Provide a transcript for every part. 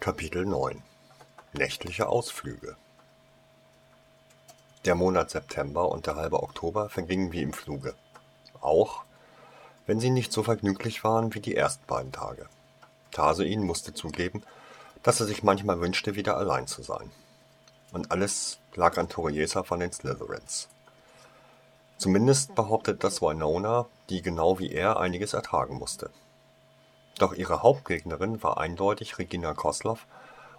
Kapitel 9 Nächtliche Ausflüge Der Monat September und der halbe Oktober vergingen wie im Fluge. Auch wenn sie nicht so vergnüglich waren wie die ersten beiden Tage. Tarsoin musste zugeben, dass er sich manchmal wünschte, wieder allein zu sein. Und alles lag an Toriesa von den Slytherins. Zumindest behauptet das Winona, die genau wie er einiges ertragen musste. Doch ihre Hauptgegnerin war eindeutig Regina Kosloff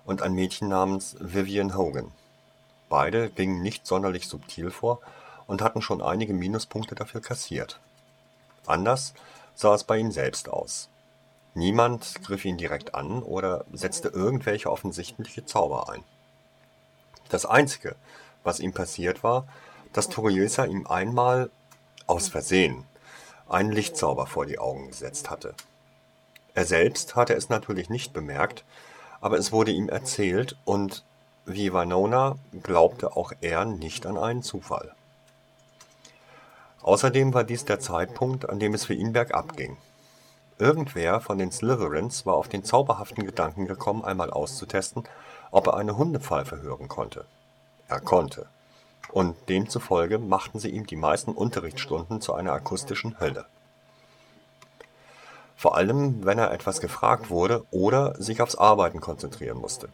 und ein Mädchen namens Vivian Hogan. Beide gingen nicht sonderlich subtil vor und hatten schon einige Minuspunkte dafür kassiert. Anders sah es bei ihm selbst aus. Niemand griff ihn direkt an oder setzte irgendwelche offensichtliche Zauber ein. Das Einzige, was ihm passiert war, dass Toriosa ihm einmal, aus Versehen, einen Lichtzauber vor die Augen gesetzt hatte. Er selbst hatte es natürlich nicht bemerkt, aber es wurde ihm erzählt und wie Winona glaubte auch er nicht an einen Zufall. Außerdem war dies der Zeitpunkt, an dem es für ihn bergab ging. Irgendwer von den Slytherins war auf den zauberhaften Gedanken gekommen, einmal auszutesten, ob er eine Hundepfeife hören konnte. Er konnte. Und demzufolge machten sie ihm die meisten Unterrichtsstunden zu einer akustischen Hölle. Vor allem, wenn er etwas gefragt wurde oder sich aufs Arbeiten konzentrieren musste.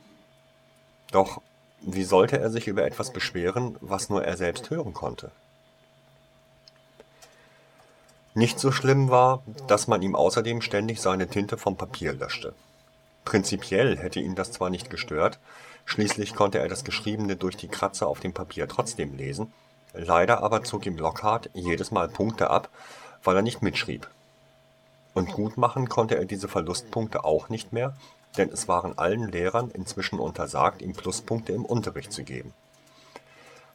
Doch wie sollte er sich über etwas beschweren, was nur er selbst hören konnte? Nicht so schlimm war, dass man ihm außerdem ständig seine Tinte vom Papier löschte. Prinzipiell hätte ihn das zwar nicht gestört, schließlich konnte er das Geschriebene durch die Kratzer auf dem Papier trotzdem lesen, leider aber zog ihm Lockhart jedes Mal Punkte ab, weil er nicht mitschrieb. Und gut machen konnte er diese Verlustpunkte auch nicht mehr, denn es waren allen Lehrern inzwischen untersagt, ihm Pluspunkte im Unterricht zu geben.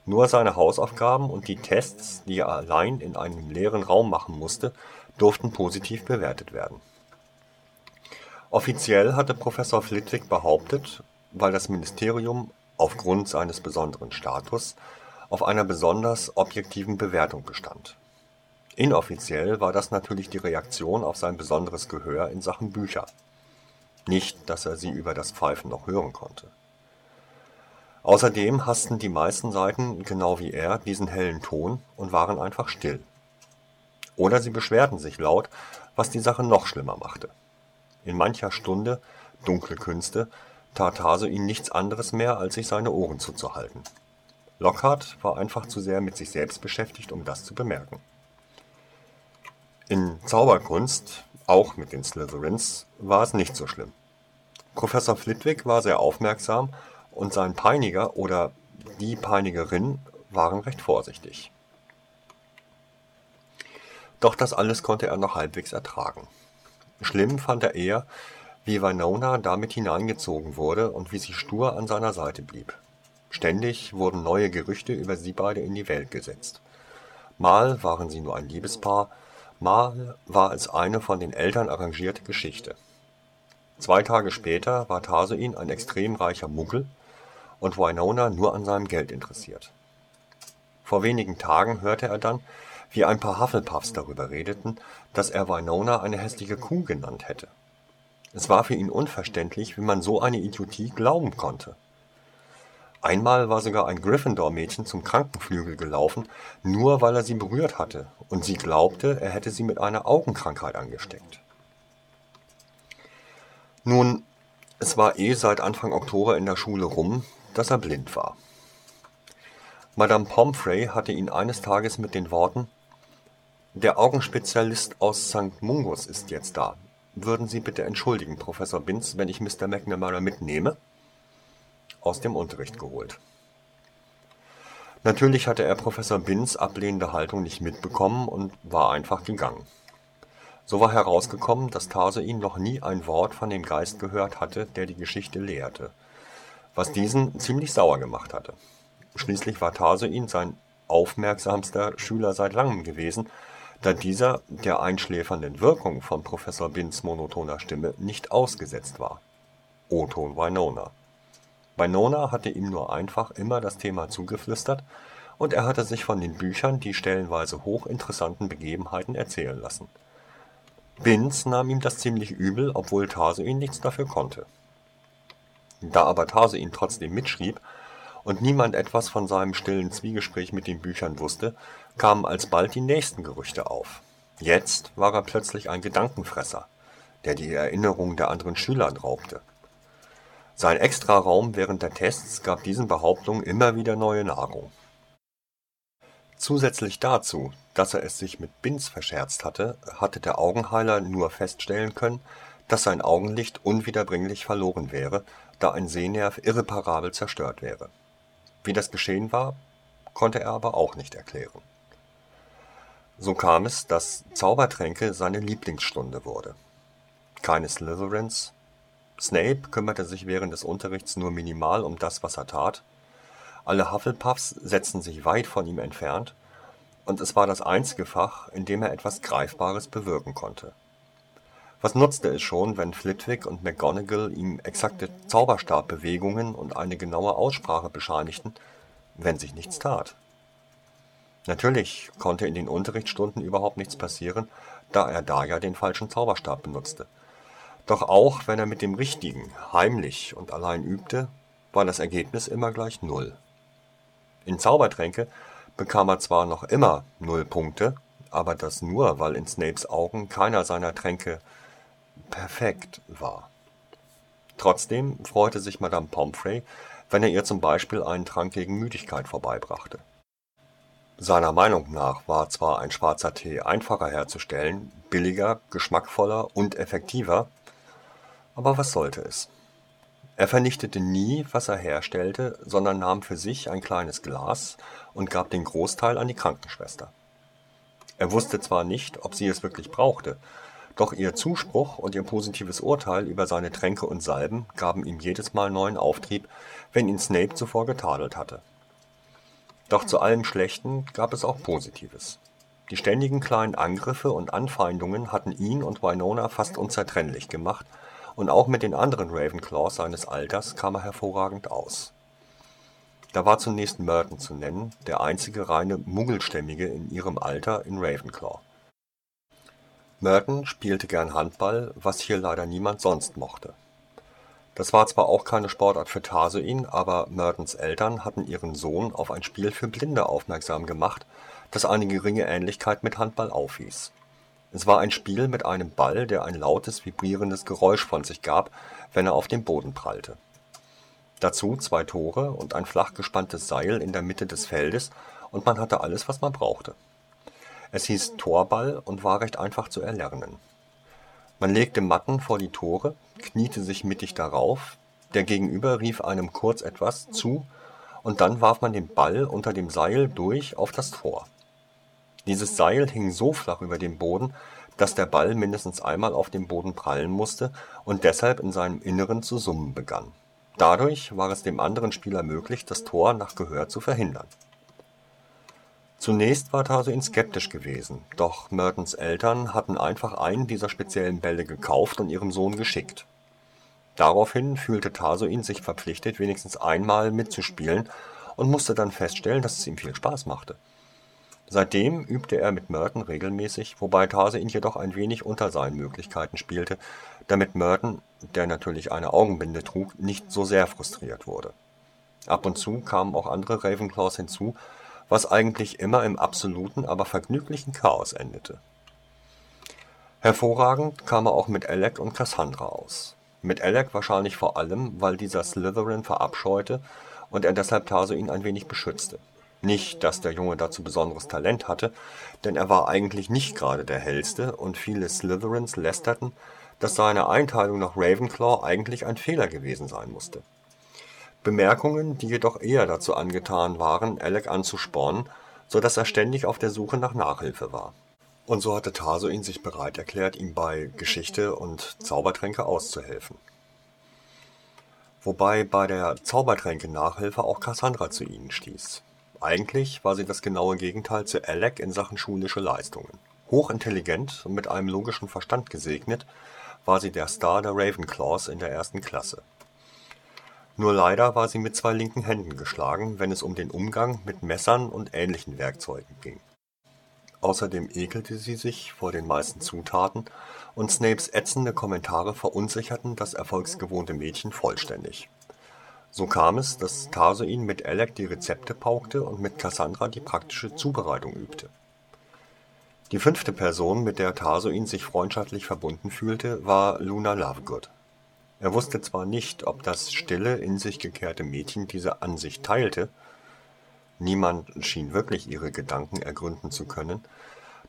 Nur seine Hausaufgaben und die Tests, die er allein in einem leeren Raum machen musste, durften positiv bewertet werden. Offiziell hatte Professor Flitwick behauptet, weil das Ministerium aufgrund seines besonderen Status auf einer besonders objektiven Bewertung bestand Inoffiziell war das natürlich die Reaktion auf sein besonderes Gehör in Sachen Bücher. Nicht, dass er sie über das Pfeifen noch hören konnte. Außerdem hassten die meisten Seiten, genau wie er, diesen hellen Ton und waren einfach still. Oder sie beschwerten sich laut, was die Sache noch schlimmer machte. In mancher Stunde, dunkle Künste, tat Hase ihn nichts anderes mehr, als sich seine Ohren zuzuhalten. Lockhart war einfach zu sehr mit sich selbst beschäftigt, um das zu bemerken. In Zauberkunst, auch mit den Slytherins, war es nicht so schlimm. Professor Flitwick war sehr aufmerksam und sein Peiniger oder die Peinigerin waren recht vorsichtig. Doch das alles konnte er noch halbwegs ertragen. Schlimm fand er eher, wie Winona damit hineingezogen wurde und wie sie stur an seiner Seite blieb. Ständig wurden neue Gerüchte über sie beide in die Welt gesetzt. Mal waren sie nur ein Liebespaar, Mal war es eine von den Eltern arrangierte Geschichte. Zwei Tage später war Tarsoin ein extrem reicher Muggel und Winona nur an seinem Geld interessiert. Vor wenigen Tagen hörte er dann, wie ein paar Hufflepuffs darüber redeten, dass er Winona eine hässliche Kuh genannt hätte. Es war für ihn unverständlich, wie man so eine Idiotie glauben konnte Einmal war sogar ein Gryffindor-Mädchen zum Krankenflügel gelaufen, nur weil er sie berührt hatte, und sie glaubte, er hätte sie mit einer Augenkrankheit angesteckt. Nun, es war eh seit Anfang Oktober in der Schule rum, dass er blind war. Madame Pomfrey hatte ihn eines Tages mit den Worten Der Augenspezialist aus St. Mungus ist jetzt da. Würden Sie bitte entschuldigen, Professor Binz, wenn ich Mr. McNamara mitnehme? Aus dem Unterricht geholt. Natürlich hatte er Professor Binns ablehnende Haltung nicht mitbekommen und war einfach gegangen. So war herausgekommen, dass Tarsoin noch nie ein Wort von dem Geist gehört hatte, der die Geschichte lehrte, was diesen ziemlich sauer gemacht hatte. Schließlich war Tarsoin sein aufmerksamster Schüler seit langem gewesen, da dieser der einschläfernden Wirkung von Professor Binns monotoner Stimme nicht ausgesetzt war. O-Ton Winona. Bei Nona hatte ihm nur einfach immer das Thema zugeflüstert und er hatte sich von den Büchern die stellenweise hochinteressanten Begebenheiten erzählen lassen. Binz nahm ihm das ziemlich übel, obwohl Taso ihn nichts dafür konnte. Da aber Tarsein trotzdem mitschrieb und niemand etwas von seinem stillen Zwiegespräch mit den Büchern wusste, kamen alsbald die nächsten Gerüchte auf. Jetzt war er plötzlich ein Gedankenfresser, der die Erinnerungen der anderen Schüler raubte. Sein Extraraum während der Tests gab diesen Behauptungen immer wieder neue Nahrung. Zusätzlich dazu, dass er es sich mit Binz verscherzt hatte, hatte der Augenheiler nur feststellen können, dass sein Augenlicht unwiederbringlich verloren wäre, da ein Sehnerv irreparabel zerstört wäre. Wie das geschehen war, konnte er aber auch nicht erklären. So kam es, dass Zaubertränke seine Lieblingsstunde wurde. Keine Slytherins. Snape kümmerte sich während des Unterrichts nur minimal um das, was er tat. Alle Hufflepuffs setzten sich weit von ihm entfernt, und es war das einzige Fach, in dem er etwas Greifbares bewirken konnte. Was nutzte es schon, wenn Flitwick und McGonagall ihm exakte Zauberstabbewegungen und eine genaue Aussprache bescheinigten, wenn sich nichts tat? Natürlich konnte in den Unterrichtsstunden überhaupt nichts passieren, da er da ja den falschen Zauberstab benutzte. Doch auch wenn er mit dem richtigen, heimlich und allein übte, war das Ergebnis immer gleich Null. In Zaubertränke bekam er zwar noch immer Null Punkte, aber das nur, weil in Snapes Augen keiner seiner Tränke perfekt war. Trotzdem freute sich Madame Pomfrey, wenn er ihr zum Beispiel einen Trank gegen Müdigkeit vorbeibrachte. Seiner Meinung nach war zwar ein schwarzer Tee einfacher herzustellen, billiger, geschmackvoller und effektiver, aber was sollte es? Er vernichtete nie, was er herstellte, sondern nahm für sich ein kleines Glas und gab den Großteil an die Krankenschwester. Er wusste zwar nicht, ob sie es wirklich brauchte, doch ihr Zuspruch und ihr positives Urteil über seine Tränke und Salben gaben ihm jedes Mal neuen Auftrieb, wenn ihn Snape zuvor getadelt hatte. Doch zu allem Schlechten gab es auch Positives. Die ständigen kleinen Angriffe und Anfeindungen hatten ihn und Winona fast unzertrennlich gemacht, und auch mit den anderen Ravenclaws seines Alters kam er hervorragend aus. Da war zunächst Merton zu nennen, der einzige reine Muggelstämmige in ihrem Alter in Ravenclaw. Merton spielte gern Handball, was hier leider niemand sonst mochte. Das war zwar auch keine Sportart für Tarsoin, aber Mertons Eltern hatten ihren Sohn auf ein Spiel für Blinde aufmerksam gemacht, das eine geringe Ähnlichkeit mit Handball aufwies. Es war ein Spiel mit einem Ball, der ein lautes, vibrierendes Geräusch von sich gab, wenn er auf den Boden prallte. Dazu zwei Tore und ein flach gespanntes Seil in der Mitte des Feldes, und man hatte alles, was man brauchte es hieß Torball und war recht einfach zu erlernen. Man legte Matten vor die Tore, kniete sich mittig darauf, der Gegenüber rief einem kurz etwas zu, und dann warf man den Ball unter dem Seil durch auf das Tor. Dieses Seil hing so flach über dem Boden, dass der Ball mindestens einmal auf dem Boden prallen musste und deshalb in seinem Inneren zu summen begann. Dadurch war es dem anderen Spieler möglich, das Tor nach Gehör zu verhindern Zunächst war Tarsoin skeptisch gewesen, doch Mertons Eltern hatten einfach einen dieser speziellen Bälle gekauft und ihrem Sohn geschickt. Daraufhin fühlte Tarsoin sich verpflichtet, wenigstens einmal mitzuspielen und musste dann feststellen, dass es ihm viel Spaß machte. Seitdem übte er mit Merton regelmäßig, wobei Tarsoin jedoch ein wenig unter seinen Möglichkeiten spielte, damit Merton, der natürlich eine Augenbinde trug, nicht so sehr frustriert wurde. Ab und zu kamen auch andere Ravenclaws hinzu, was eigentlich immer im absoluten, aber vergnüglichen Chaos endete. Hervorragend kam er auch mit Alec und Cassandra aus. Mit Alec wahrscheinlich vor allem, weil dieser Slytherin verabscheute und er deshalb Tarsoin ein wenig beschützte. Nicht, dass der Junge dazu besonderes Talent hatte, denn er war eigentlich nicht gerade der hellste und viele Slytherins lästerten, dass seine Einteilung nach Ravenclaw eigentlich ein Fehler gewesen sein musste Bemerkungen, die jedoch eher dazu angetan waren, Alec anzuspornen, so dass er ständig auf der Suche nach Nachhilfe war. Und so hatte Tarsoin sich bereit erklärt, ihm bei Geschichte und Zaubertränke auszuhelfen. Wobei bei der Zaubertränke-Nachhilfe auch Cassandra zu ihnen stieß. Eigentlich war sie das genaue Gegenteil zu Alec in Sachen schulische Leistungen. Hochintelligent und mit einem logischen Verstand gesegnet, war sie der Star der Ravenclaws in der ersten Klasse. Nur leider war sie mit zwei linken Händen geschlagen, wenn es um den Umgang mit Messern und ähnlichen Werkzeugen ging. Außerdem ekelte sie sich vor den meisten Zutaten, und Snapes ätzende Kommentare verunsicherten das erfolgsgewohnte Mädchen vollständig. So kam es, dass Tarsoin mit Alec die Rezepte paukte und mit Cassandra die praktische Zubereitung übte. Die fünfte Person, mit der Tarsoin sich freundschaftlich verbunden fühlte, war Luna Lovegood. Er wusste zwar nicht, ob das stille, in sich gekehrte Mädchen diese Ansicht teilte, niemand schien wirklich ihre Gedanken ergründen zu können,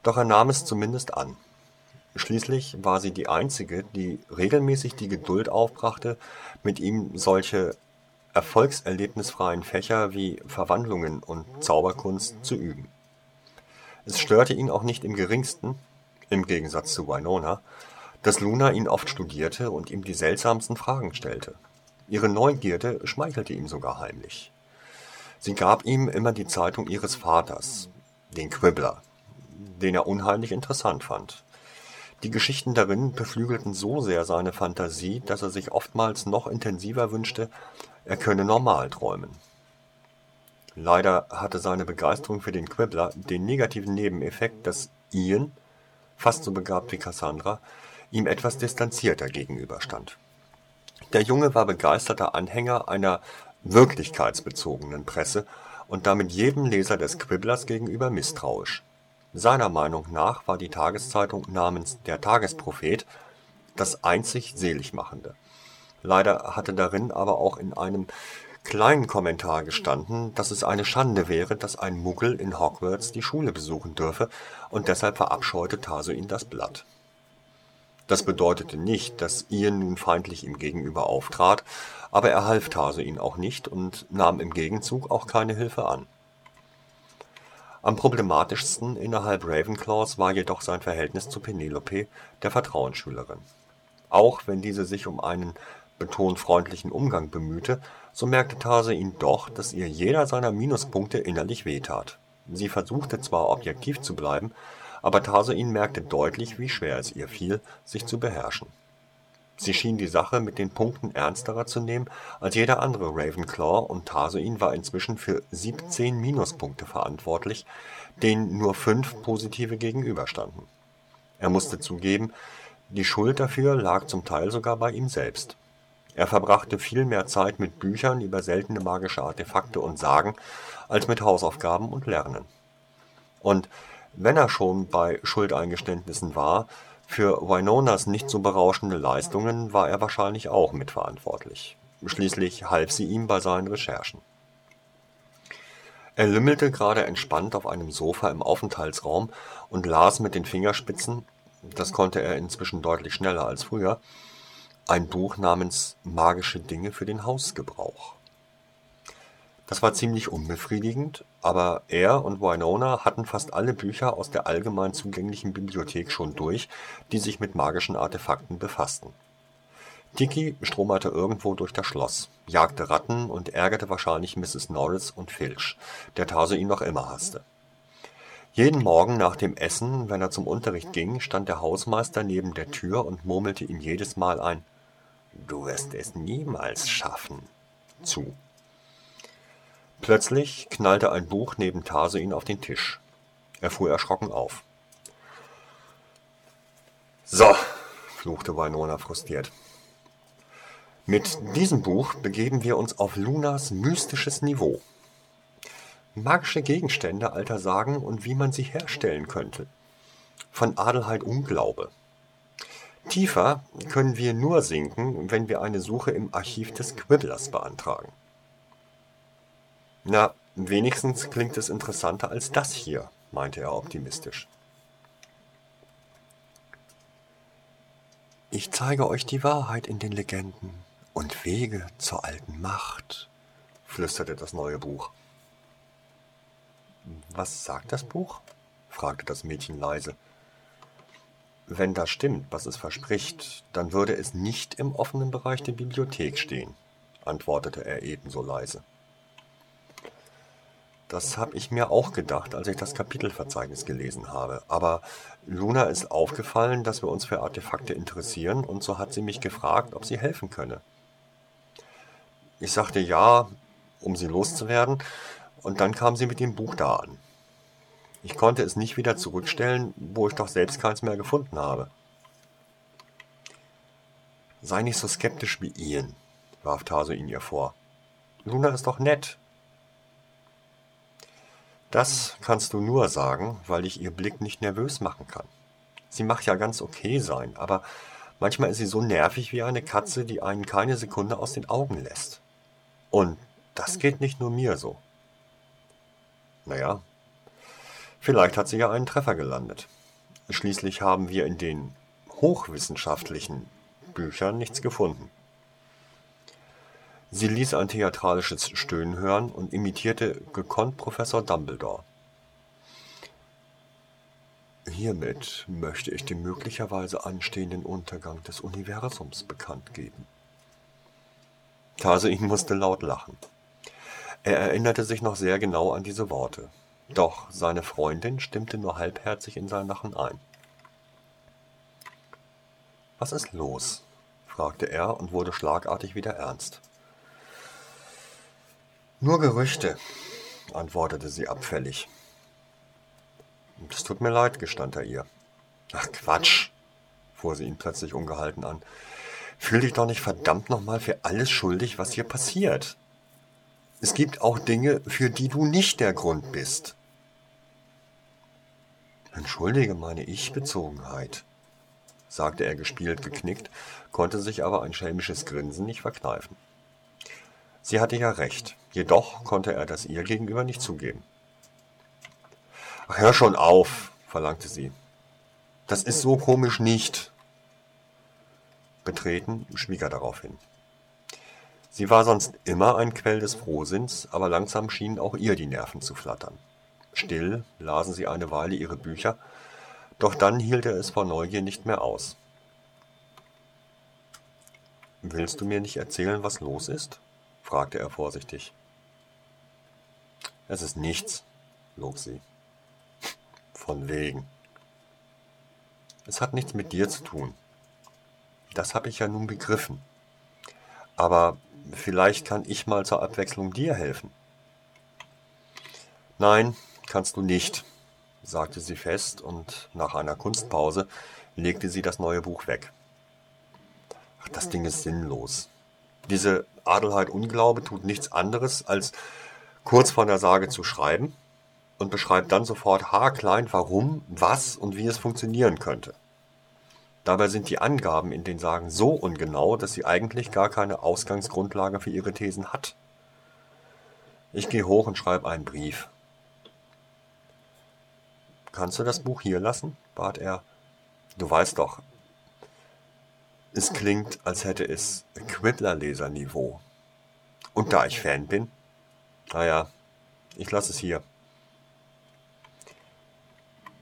doch er nahm es zumindest an. Schließlich war sie die einzige, die regelmäßig die Geduld aufbrachte, mit ihm solche erfolgserlebnisfreien Fächer wie Verwandlungen und Zauberkunst zu üben. Es störte ihn auch nicht im geringsten, im Gegensatz zu Winona, dass Luna ihn oft studierte und ihm die seltsamsten Fragen stellte. Ihre Neugierde schmeichelte ihm sogar heimlich. Sie gab ihm immer die Zeitung ihres Vaters, den Quibbler, den er unheimlich interessant fand. Die Geschichten darin beflügelten so sehr seine Fantasie, dass er sich oftmals noch intensiver wünschte, er könne normal träumen. Leider hatte seine Begeisterung für den Quibbler den negativen Nebeneffekt, dass Ian, fast so begabt wie Cassandra, ihm etwas distanzierter gegenüberstand. Der Junge war begeisterter Anhänger einer wirklichkeitsbezogenen Presse und damit jedem Leser des Quibblers gegenüber misstrauisch. Seiner Meinung nach war die Tageszeitung namens Der Tagesprophet das einzig Seligmachende. Leider hatte darin aber auch in einem kleinen Kommentar gestanden, dass es eine Schande wäre, dass ein Muggel in Hogwarts die Schule besuchen dürfe, und deshalb verabscheute Tarsoin das Blatt. Das bedeutete nicht, dass Ian nun feindlich ihm gegenüber auftrat, aber er half Tarsoin auch nicht und nahm im Gegenzug auch keine Hilfe an am problematischsten innerhalb Ravenclaws war jedoch sein Verhältnis zu Penelope, der Vertrauensschülerin. Auch wenn diese sich um einen betont freundlichen Umgang bemühte, so merkte Tarsein doch, dass ihr jeder seiner Minuspunkte innerlich wehtat. Sie versuchte zwar objektiv zu bleiben, aber Tarsein merkte deutlich, wie schwer es ihr fiel, sich zu beherrschen Sie schien die Sache mit den Punkten ernsterer zu nehmen als jeder andere Ravenclaw und Tarsoin war inzwischen für 17 Minuspunkte verantwortlich, denen nur fünf positive gegenüberstanden. Er musste zugeben, die Schuld dafür lag zum Teil sogar bei ihm selbst. Er verbrachte viel mehr Zeit mit Büchern über seltene magische Artefakte und Sagen als mit Hausaufgaben und Lernen. Und wenn er schon bei Schuldeingeständnissen war für Winonas nicht so berauschende Leistungen war er wahrscheinlich auch mitverantwortlich. Schließlich half sie ihm bei seinen Recherchen. Er lümmelte gerade entspannt auf einem Sofa im Aufenthaltsraum und las mit den Fingerspitzen das konnte er inzwischen deutlich schneller als früher ein Buch namens Magische Dinge für den Hausgebrauch das war ziemlich unbefriedigend, aber er und Winona hatten fast alle Bücher aus der allgemein zugänglichen Bibliothek schon durch, die sich mit magischen Artefakten befassten. Tiki stromerte irgendwo durch das Schloss, jagte Ratten und ärgerte wahrscheinlich Mrs. Norris und Filch, der Tase ihn noch immer hasste. Jeden Morgen nach dem Essen, wenn er zum Unterricht ging, stand der Hausmeister neben der Tür und murmelte ihm jedes Mal ein Du wirst es niemals schaffen zu. Plötzlich knallte ein Buch neben Tarsoin auf den Tisch. Er fuhr erschrocken auf. So, fluchte Winona frustriert. Mit diesem Buch begeben wir uns auf Lunas mystisches Niveau. Magische Gegenstände alter Sagen und wie man sie herstellen könnte. Von Adelheid Unglaube. Tiefer können wir nur sinken, wenn wir eine Suche im Archiv des Quibblers beantragen. Na, wenigstens klingt es interessanter als das hier, meinte er optimistisch. Ich zeige euch die Wahrheit in den Legenden und Wege zur alten Macht, flüsterte das neue Buch. Was sagt das Buch? fragte das Mädchen leise. Wenn das stimmt, was es verspricht, dann würde es nicht im offenen Bereich der Bibliothek stehen, antwortete er ebenso leise. Das habe ich mir auch gedacht, als ich das Kapitelverzeichnis gelesen habe. Aber Luna ist aufgefallen, dass wir uns für Artefakte interessieren und so hat sie mich gefragt, ob sie helfen könne. Ich sagte ja, um sie loszuwerden, und dann kam sie mit dem Buch da an. Ich konnte es nicht wieder zurückstellen, wo ich doch selbst keins mehr gefunden habe. Sei nicht so skeptisch wie Ian, warf Taso ihn ihr vor. Luna ist doch nett. Das kannst du nur sagen, weil ich ihr Blick nicht nervös machen kann. Sie mag ja ganz okay sein, aber manchmal ist sie so nervig wie eine Katze, die einen keine Sekunde aus den Augen lässt. Und das geht nicht nur mir so. Naja, vielleicht hat sie ja einen Treffer gelandet. Schließlich haben wir in den hochwissenschaftlichen Büchern nichts gefunden. Sie ließ ein theatralisches Stöhnen hören und imitierte gekonnt Professor Dumbledore. Hiermit möchte ich den möglicherweise anstehenden Untergang des Universums bekannt geben. Tarsein musste laut lachen. Er erinnerte sich noch sehr genau an diese Worte. Doch seine Freundin stimmte nur halbherzig in sein Lachen ein. Was ist los? fragte er und wurde schlagartig wieder ernst. Nur Gerüchte, antwortete sie abfällig. Es tut mir leid, gestand er ihr. Ach Quatsch, fuhr sie ihn plötzlich ungehalten an. Fühl dich doch nicht verdammt nochmal für alles schuldig, was hier passiert. Es gibt auch Dinge, für die du nicht der Grund bist. Entschuldige meine Ich-Bezogenheit, sagte er gespielt geknickt, konnte sich aber ein schelmisches Grinsen nicht verkneifen. Sie hatte ja recht, jedoch konnte er das ihr gegenüber nicht zugeben. Ach, hör schon auf, verlangte sie. Das ist so komisch nicht. Betreten schwieg er daraufhin. Sie war sonst immer ein Quell des Frohsinns, aber langsam schienen auch ihr die Nerven zu flattern. Still lasen sie eine Weile ihre Bücher, doch dann hielt er es vor Neugier nicht mehr aus. Willst du mir nicht erzählen, was los ist? fragte er vorsichtig. Es ist nichts, log sie. Von wegen. Es hat nichts mit dir zu tun. Das habe ich ja nun begriffen. Aber vielleicht kann ich mal zur Abwechslung dir helfen. Nein, kannst du nicht, sagte sie fest und nach einer Kunstpause legte sie das neue Buch weg. Ach, das Ding ist sinnlos. Diese Adelheid Unglaube tut nichts anderes, als kurz vor der Sage zu schreiben und beschreibt dann sofort haarklein, warum, was und wie es funktionieren könnte. Dabei sind die Angaben in den Sagen so ungenau, dass sie eigentlich gar keine Ausgangsgrundlage für ihre Thesen hat. Ich gehe hoch und schreibe einen Brief. Kannst du das Buch hier lassen? bat er. Du weißt doch, es klingt, als hätte es Quibbler-Leser-Niveau. Und da ich Fan bin, naja, ich lasse es hier.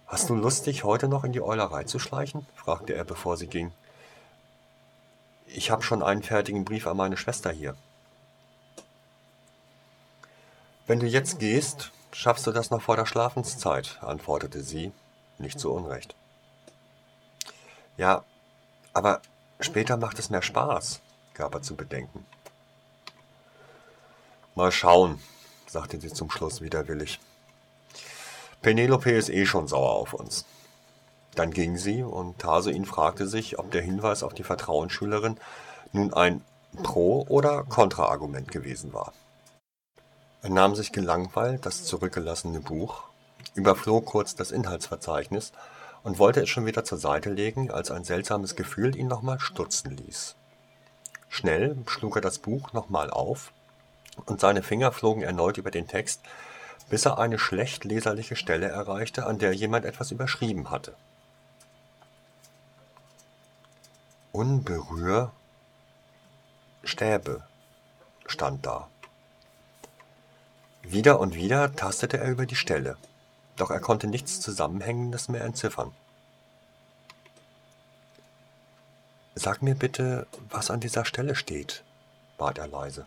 Hast du Lust, dich heute noch in die Eulerei zu schleichen? fragte er, bevor sie ging. Ich habe schon einen fertigen Brief an meine Schwester hier. Wenn du jetzt gehst, schaffst du das noch vor der Schlafenszeit, antwortete sie, nicht zu Unrecht. Ja, aber Später macht es mehr Spaß, gab er zu bedenken. Mal schauen, sagte sie zum Schluss widerwillig. Penelope ist eh schon sauer auf uns. Dann ging sie und Tarsuin fragte sich, ob der Hinweis auf die Vertrauensschülerin nun ein Pro- oder Kontraargument gewesen war. Er nahm sich gelangweilt das zurückgelassene Buch, überflog kurz das Inhaltsverzeichnis und wollte es schon wieder zur Seite legen, als ein seltsames Gefühl ihn nochmal stutzen ließ. Schnell schlug er das Buch nochmal auf, und seine Finger flogen erneut über den Text, bis er eine schlecht leserliche Stelle erreichte, an der jemand etwas überschrieben hatte. Unberühr Stäbe stand da. Wieder und wieder tastete er über die Stelle doch er konnte nichts Zusammenhängendes mehr entziffern. Sag mir bitte, was an dieser Stelle steht, bat er leise.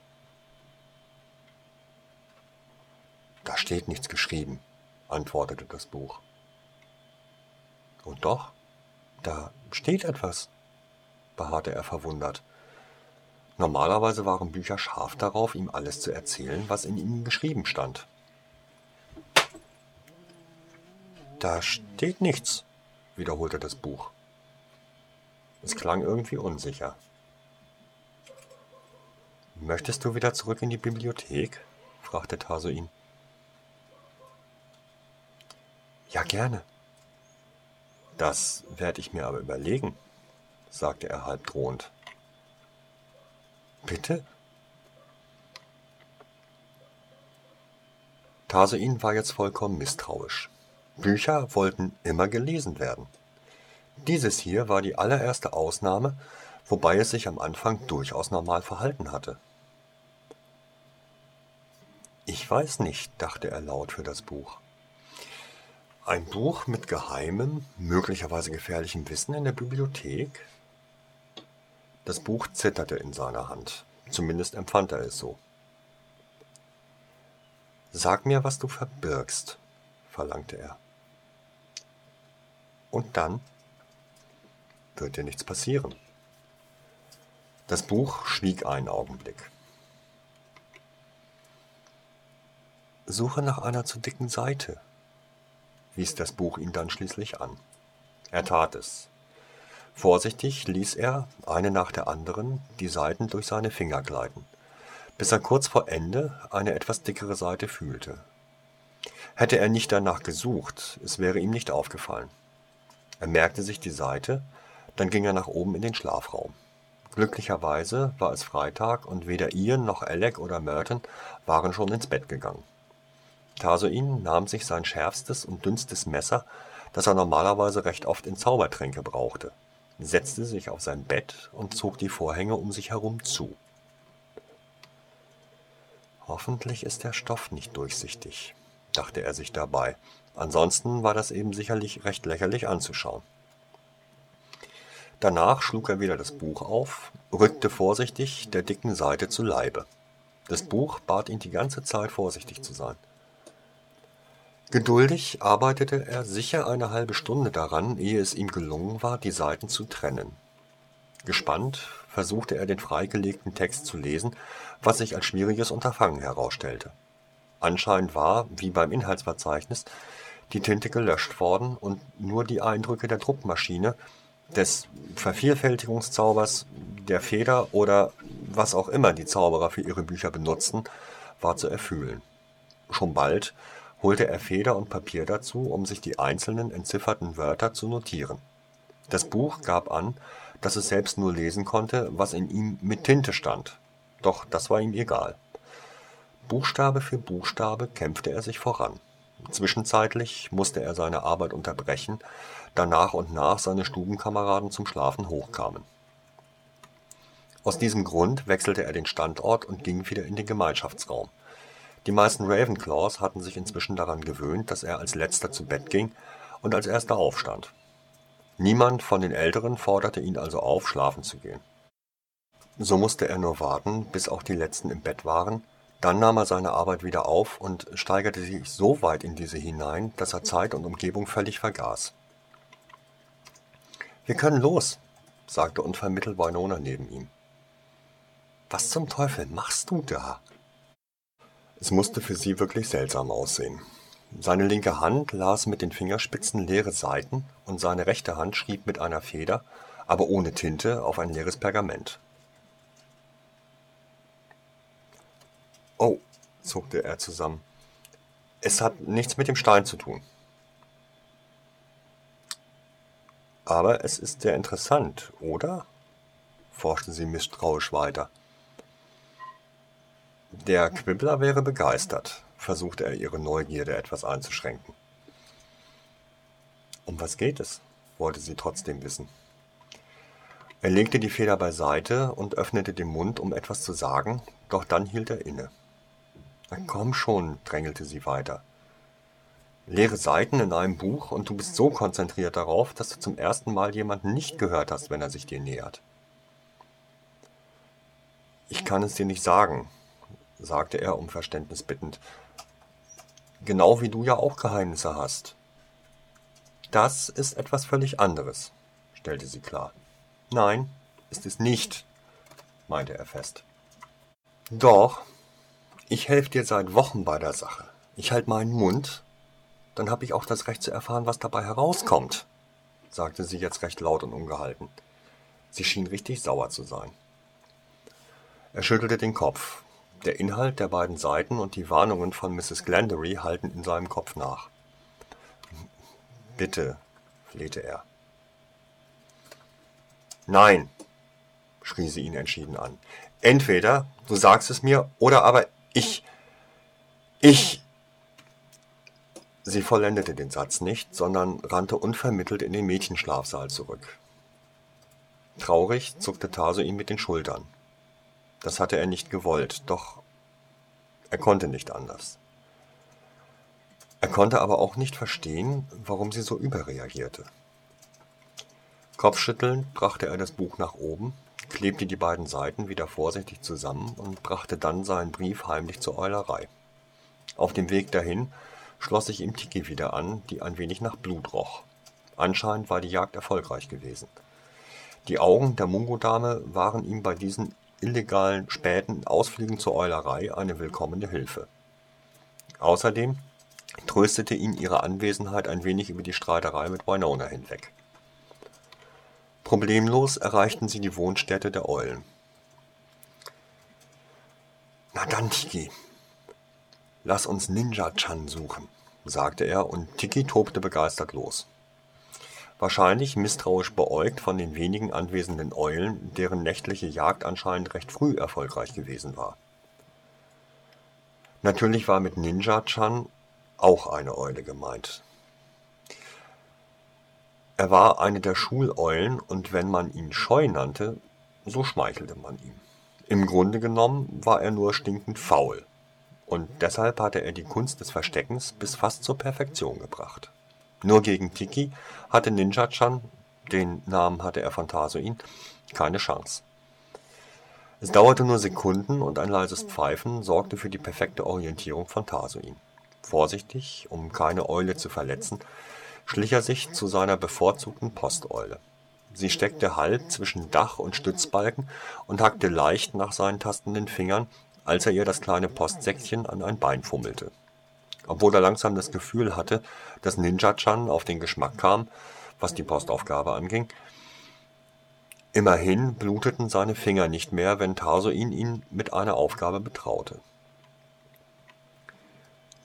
Da steht nichts geschrieben, antwortete das Buch. Und doch, da steht etwas, beharrte er verwundert. Normalerweise waren Bücher scharf darauf, ihm alles zu erzählen, was in ihnen geschrieben stand. Da steht nichts, wiederholte das Buch. Es klang irgendwie unsicher. Möchtest du wieder zurück in die Bibliothek? fragte Taso ihn. Ja, gerne. Das werde ich mir aber überlegen, sagte er halb drohend. Bitte? Tasein war jetzt vollkommen misstrauisch. Bücher wollten immer gelesen werden. Dieses hier war die allererste Ausnahme, wobei es sich am Anfang durchaus normal verhalten hatte. Ich weiß nicht, dachte er laut für das Buch. Ein Buch mit geheimem, möglicherweise gefährlichem Wissen in der Bibliothek? Das Buch zitterte in seiner Hand, zumindest empfand er es so. Sag mir, was du verbirgst, verlangte er. Und dann wird dir nichts passieren. Das Buch schwieg einen Augenblick. Suche nach einer zu dicken Seite, wies das Buch ihn dann schließlich an. Er tat es. Vorsichtig ließ er, eine nach der anderen, die Seiten durch seine Finger gleiten, bis er kurz vor Ende eine etwas dickere Seite fühlte. Hätte er nicht danach gesucht, es wäre ihm nicht aufgefallen. Er merkte sich die Seite, dann ging er nach oben in den Schlafraum. Glücklicherweise war es Freitag und weder Ian noch Alec oder Merton waren schon ins Bett gegangen. Tarsoin nahm sich sein schärfstes und dünnstes Messer, das er normalerweise recht oft in Zaubertränke brauchte, setzte sich auf sein Bett und zog die Vorhänge um sich herum zu. Hoffentlich ist der Stoff nicht durchsichtig, dachte er sich dabei, ansonsten war das eben sicherlich recht lächerlich anzuschauen. Danach schlug er wieder das Buch auf, rückte vorsichtig der dicken Seite zu Leibe. Das Buch bat ihn die ganze Zeit vorsichtig zu sein. Geduldig arbeitete er sicher eine halbe Stunde daran, ehe es ihm gelungen war, die Seiten zu trennen. Gespannt versuchte er den freigelegten Text zu lesen, was sich als schwieriges Unterfangen herausstellte. Anscheinend war, wie beim Inhaltsverzeichnis, die Tinte gelöscht worden und nur die Eindrücke der Druckmaschine, des Vervielfältigungszaubers, der Feder oder was auch immer die Zauberer für ihre Bücher benutzten, war zu erfüllen. Schon bald holte er Feder und Papier dazu, um sich die einzelnen entzifferten Wörter zu notieren. Das Buch gab an, dass es selbst nur lesen konnte, was in ihm mit Tinte stand. Doch das war ihm egal. Buchstabe für Buchstabe kämpfte er sich voran. Zwischenzeitlich musste er seine Arbeit unterbrechen, da nach und nach seine Stubenkameraden zum Schlafen hochkamen. Aus diesem Grund wechselte er den Standort und ging wieder in den Gemeinschaftsraum. Die meisten Ravenclaws hatten sich inzwischen daran gewöhnt, dass er als letzter zu Bett ging und als erster aufstand. Niemand von den Älteren forderte ihn also auf, schlafen zu gehen. So musste er nur warten, bis auch die letzten im Bett waren, dann nahm er seine Arbeit wieder auf und steigerte sich so weit in diese hinein, dass er Zeit und Umgebung völlig vergaß. Wir können los, sagte unvermittelt Winona neben ihm. Was zum Teufel machst du da? Es musste für sie wirklich seltsam aussehen. Seine linke Hand las mit den Fingerspitzen leere Seiten und seine rechte Hand schrieb mit einer Feder, aber ohne Tinte, auf ein leeres Pergament. Oh, zuckte er zusammen. Es hat nichts mit dem Stein zu tun. Aber es ist sehr interessant, oder? forschte sie misstrauisch weiter. Der Quibbler wäre begeistert, versuchte er ihre Neugierde etwas einzuschränken. Um was geht es? wollte sie trotzdem wissen. Er legte die Feder beiseite und öffnete den Mund, um etwas zu sagen, doch dann hielt er inne. Na komm schon, drängelte sie weiter. Leere Seiten in einem Buch und du bist so konzentriert darauf, dass du zum ersten Mal jemanden nicht gehört hast, wenn er sich dir nähert. Ich kann es dir nicht sagen, sagte er um Verständnis bittend. Genau wie du ja auch Geheimnisse hast. Das ist etwas völlig anderes, stellte sie klar. Nein, ist es nicht, meinte er fest. Doch, ich helfe dir seit Wochen bei der Sache. Ich halte meinen Mund, dann habe ich auch das Recht zu erfahren, was dabei herauskommt, sagte sie jetzt recht laut und ungehalten. Sie schien richtig sauer zu sein. Er schüttelte den Kopf. Der Inhalt der beiden Seiten und die Warnungen von Mrs. Glendory halten in seinem Kopf nach. Bitte, flehte er. Nein, schrie sie ihn entschieden an. Entweder du sagst es mir, oder aber ich. Ich. Sie vollendete den Satz nicht, sondern rannte unvermittelt in den Mädchenschlafsaal zurück. Traurig zuckte Taso ihm mit den Schultern. Das hatte er nicht gewollt, doch er konnte nicht anders. Er konnte aber auch nicht verstehen, warum sie so überreagierte. Kopfschüttelnd brachte er das Buch nach oben, klebte die beiden Seiten wieder vorsichtig zusammen und brachte dann seinen Brief heimlich zur Eulerei. Auf dem Weg dahin schloss sich ihm Tiki wieder an, die ein wenig nach Blut roch. Anscheinend war die Jagd erfolgreich gewesen. Die Augen der Mungo-Dame waren ihm bei diesen illegalen späten Ausflügen zur Eulerei eine willkommene Hilfe. Außerdem tröstete ihn ihre Anwesenheit ein wenig über die Streiterei mit Winona hinweg. Problemlos erreichten sie die Wohnstätte der Eulen. Na dann, Tiki, lass uns Ninja-Chan suchen, sagte er, und Tiki tobte begeistert los. Wahrscheinlich misstrauisch beäugt von den wenigen anwesenden Eulen, deren nächtliche Jagd anscheinend recht früh erfolgreich gewesen war. Natürlich war mit Ninja-Chan auch eine Eule gemeint. Er war eine der Schuleulen, und wenn man ihn scheu nannte, so schmeichelte man ihm. Im Grunde genommen war er nur stinkend faul, und deshalb hatte er die Kunst des Versteckens bis fast zur Perfektion gebracht. Nur gegen Tiki hatte Ninja-chan, den Namen hatte er von Tasoin, keine Chance. Es dauerte nur Sekunden und ein leises Pfeifen sorgte für die perfekte Orientierung von Tasoin. Vorsichtig, um keine Eule zu verletzen, schlich er sich zu seiner bevorzugten Posteule. Sie steckte halb zwischen Dach und Stützbalken und hackte leicht nach seinen tastenden Fingern, als er ihr das kleine Postsäckchen an ein Bein fummelte. Obwohl er langsam das Gefühl hatte, dass Ninja-chan auf den Geschmack kam, was die Postaufgabe anging. Immerhin bluteten seine Finger nicht mehr, wenn Tasoin ihn mit einer Aufgabe betraute.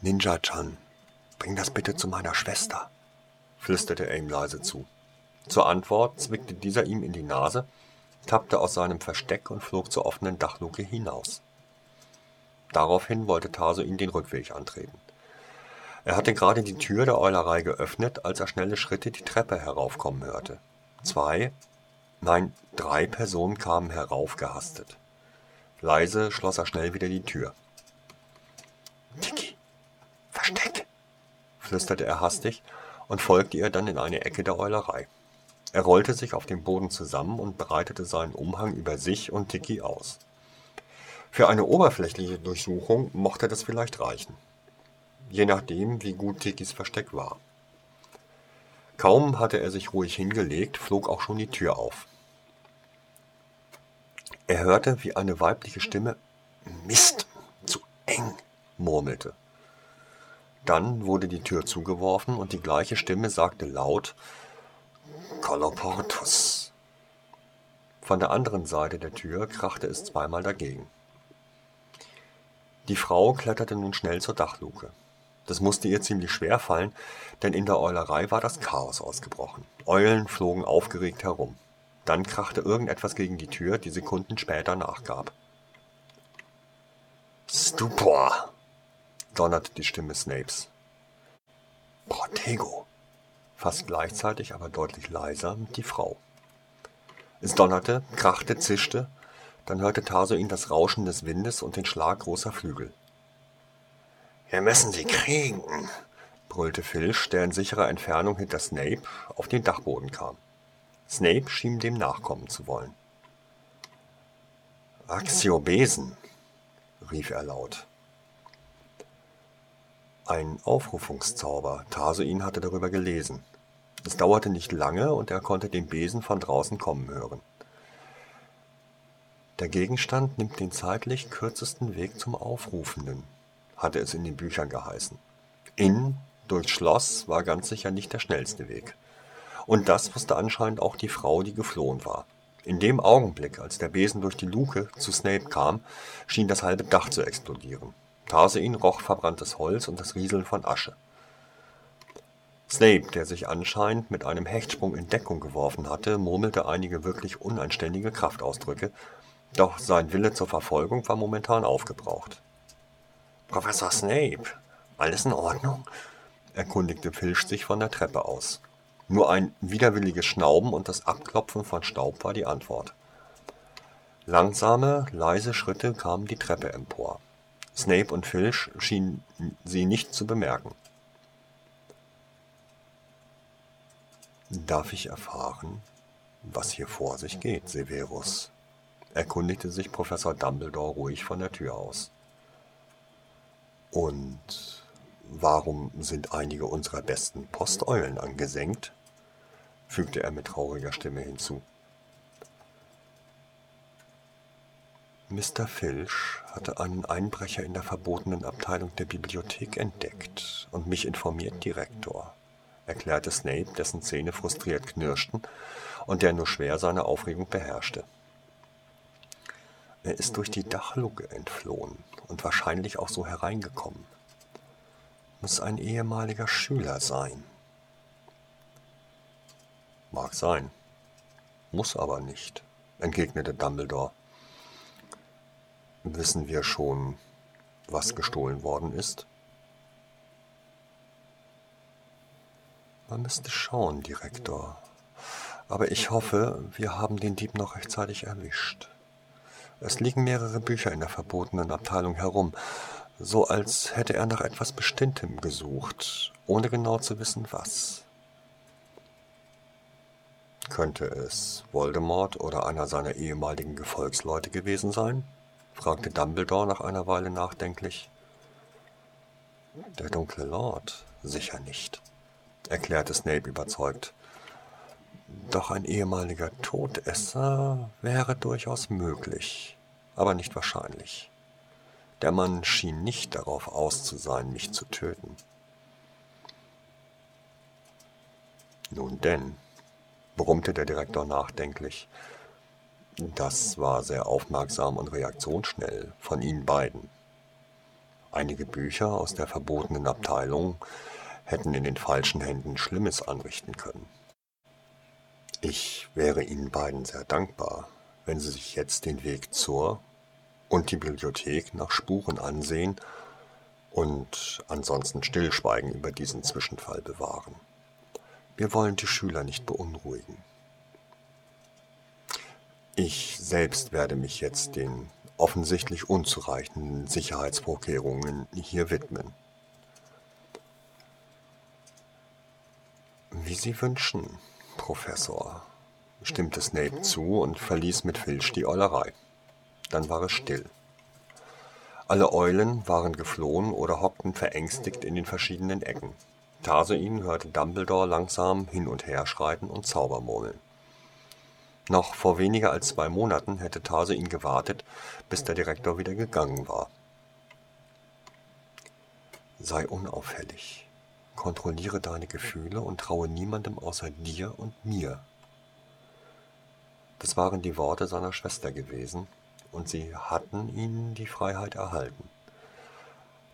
Ninja-chan, bring das bitte zu meiner Schwester, flüsterte er ihm leise zu. Zur Antwort zwickte dieser ihm in die Nase, tappte aus seinem Versteck und flog zur offenen Dachluke hinaus. Daraufhin wollte Taso ihn den Rückweg antreten. Er hatte gerade die Tür der Eulerei geöffnet, als er schnelle Schritte die Treppe heraufkommen hörte. Zwei, nein, drei Personen kamen heraufgehastet. Leise schloss er schnell wieder die Tür. Tiki, Versteck, flüsterte er hastig und folgte ihr dann in eine Ecke der Eulerei. Er rollte sich auf dem Boden zusammen und breitete seinen Umhang über sich und Tiki aus. Für eine oberflächliche Durchsuchung mochte das vielleicht reichen. Je nachdem, wie gut Tikis Versteck war. Kaum hatte er sich ruhig hingelegt, flog auch schon die Tür auf. Er hörte, wie eine weibliche Stimme Mist, zu eng murmelte. Dann wurde die Tür zugeworfen und die gleiche Stimme sagte laut Koloportus. Von der anderen Seite der Tür krachte es zweimal dagegen. Die Frau kletterte nun schnell zur Dachluke. Das musste ihr ziemlich schwer fallen, denn in der Eulerei war das Chaos ausgebrochen. Eulen flogen aufgeregt herum. Dann krachte irgendetwas gegen die Tür, die Sekunden später nachgab. Stupor! donnerte die Stimme Snapes. Protego, fast gleichzeitig, aber deutlich leiser, die Frau. Es donnerte, krachte, zischte, dann hörte Tarsoin das Rauschen des Windes und den Schlag großer Flügel. Wir müssen sie kriegen, brüllte Filch, der in sicherer Entfernung hinter Snape auf den Dachboden kam. Snape schien dem nachkommen zu wollen. Axio Besen, rief er laut. Ein Aufrufungszauber. Tarsoin hatte darüber gelesen. Es dauerte nicht lange und er konnte den Besen von draußen kommen hören. Der Gegenstand nimmt den zeitlich kürzesten Weg zum Aufrufenden, hatte es in den Büchern geheißen. In, durchs Schloss, war ganz sicher nicht der schnellste Weg. Und das wusste anscheinend auch die Frau, die geflohen war. In dem Augenblick, als der Besen durch die Luke zu Snape kam, schien das halbe Dach zu explodieren. Tarsein roch verbranntes Holz und das Rieseln von Asche. Snape, der sich anscheinend mit einem Hechtsprung in Deckung geworfen hatte, murmelte einige wirklich unanständige Kraftausdrücke, doch sein Wille zur Verfolgung war momentan aufgebraucht. Professor Snape, alles in Ordnung? erkundigte Filch sich von der Treppe aus. Nur ein widerwilliges Schnauben und das Abklopfen von Staub war die Antwort. Langsame, leise Schritte kamen die Treppe empor. Snape und Filch schienen sie nicht zu bemerken. Darf ich erfahren, was hier vor sich geht, Severus? erkundigte sich Professor Dumbledore ruhig von der Tür aus. Und warum sind einige unserer besten Posteulen angesenkt? fügte er mit trauriger Stimme hinzu. Mr. Filch hatte einen Einbrecher in der verbotenen Abteilung der Bibliothek entdeckt und mich informiert, Direktor, erklärte Snape, dessen Zähne frustriert knirschten und der nur schwer seine Aufregung beherrschte. Er ist durch die Dachluke entflohen und wahrscheinlich auch so hereingekommen. Muss ein ehemaliger Schüler sein. Mag sein, muss aber nicht, entgegnete Dumbledore. Wissen wir schon, was gestohlen worden ist? Man müsste schauen, Direktor. Aber ich hoffe, wir haben den Dieb noch rechtzeitig erwischt. Es liegen mehrere Bücher in der verbotenen Abteilung herum, so als hätte er nach etwas Bestimmtem gesucht, ohne genau zu wissen was. Könnte es Voldemort oder einer seiner ehemaligen Gefolgsleute gewesen sein? fragte Dumbledore nach einer Weile nachdenklich. Der dunkle Lord sicher nicht, erklärte Snape überzeugt. Doch ein ehemaliger Todesser wäre durchaus möglich, aber nicht wahrscheinlich. Der Mann schien nicht darauf aus zu sein, mich zu töten. Nun denn, brummte der Direktor nachdenklich, das war sehr aufmerksam und reaktionsschnell von Ihnen beiden. Einige Bücher aus der verbotenen Abteilung hätten in den falschen Händen Schlimmes anrichten können. Ich wäre Ihnen beiden sehr dankbar, wenn Sie sich jetzt den Weg zur und die Bibliothek nach Spuren ansehen und ansonsten Stillschweigen über diesen Zwischenfall bewahren. Wir wollen die Schüler nicht beunruhigen. Ich selbst werde mich jetzt den offensichtlich unzureichenden Sicherheitsvorkehrungen hier widmen. Wie Sie wünschen, Professor, stimmte Snape zu und verließ mit Filch die Eulerei. Dann war es still. Alle Eulen waren geflohen oder hockten verängstigt in den verschiedenen Ecken. Tarsein hörte Dumbledore langsam hin und her schreiten und Zaubermurmeln. Noch vor weniger als zwei Monaten hätte Tarsein gewartet, bis der Direktor wieder gegangen war. Sei unauffällig, Kontrolliere deine Gefühle und traue niemandem außer dir und mir. Das waren die Worte seiner Schwester gewesen, und sie hatten ihnen die Freiheit erhalten.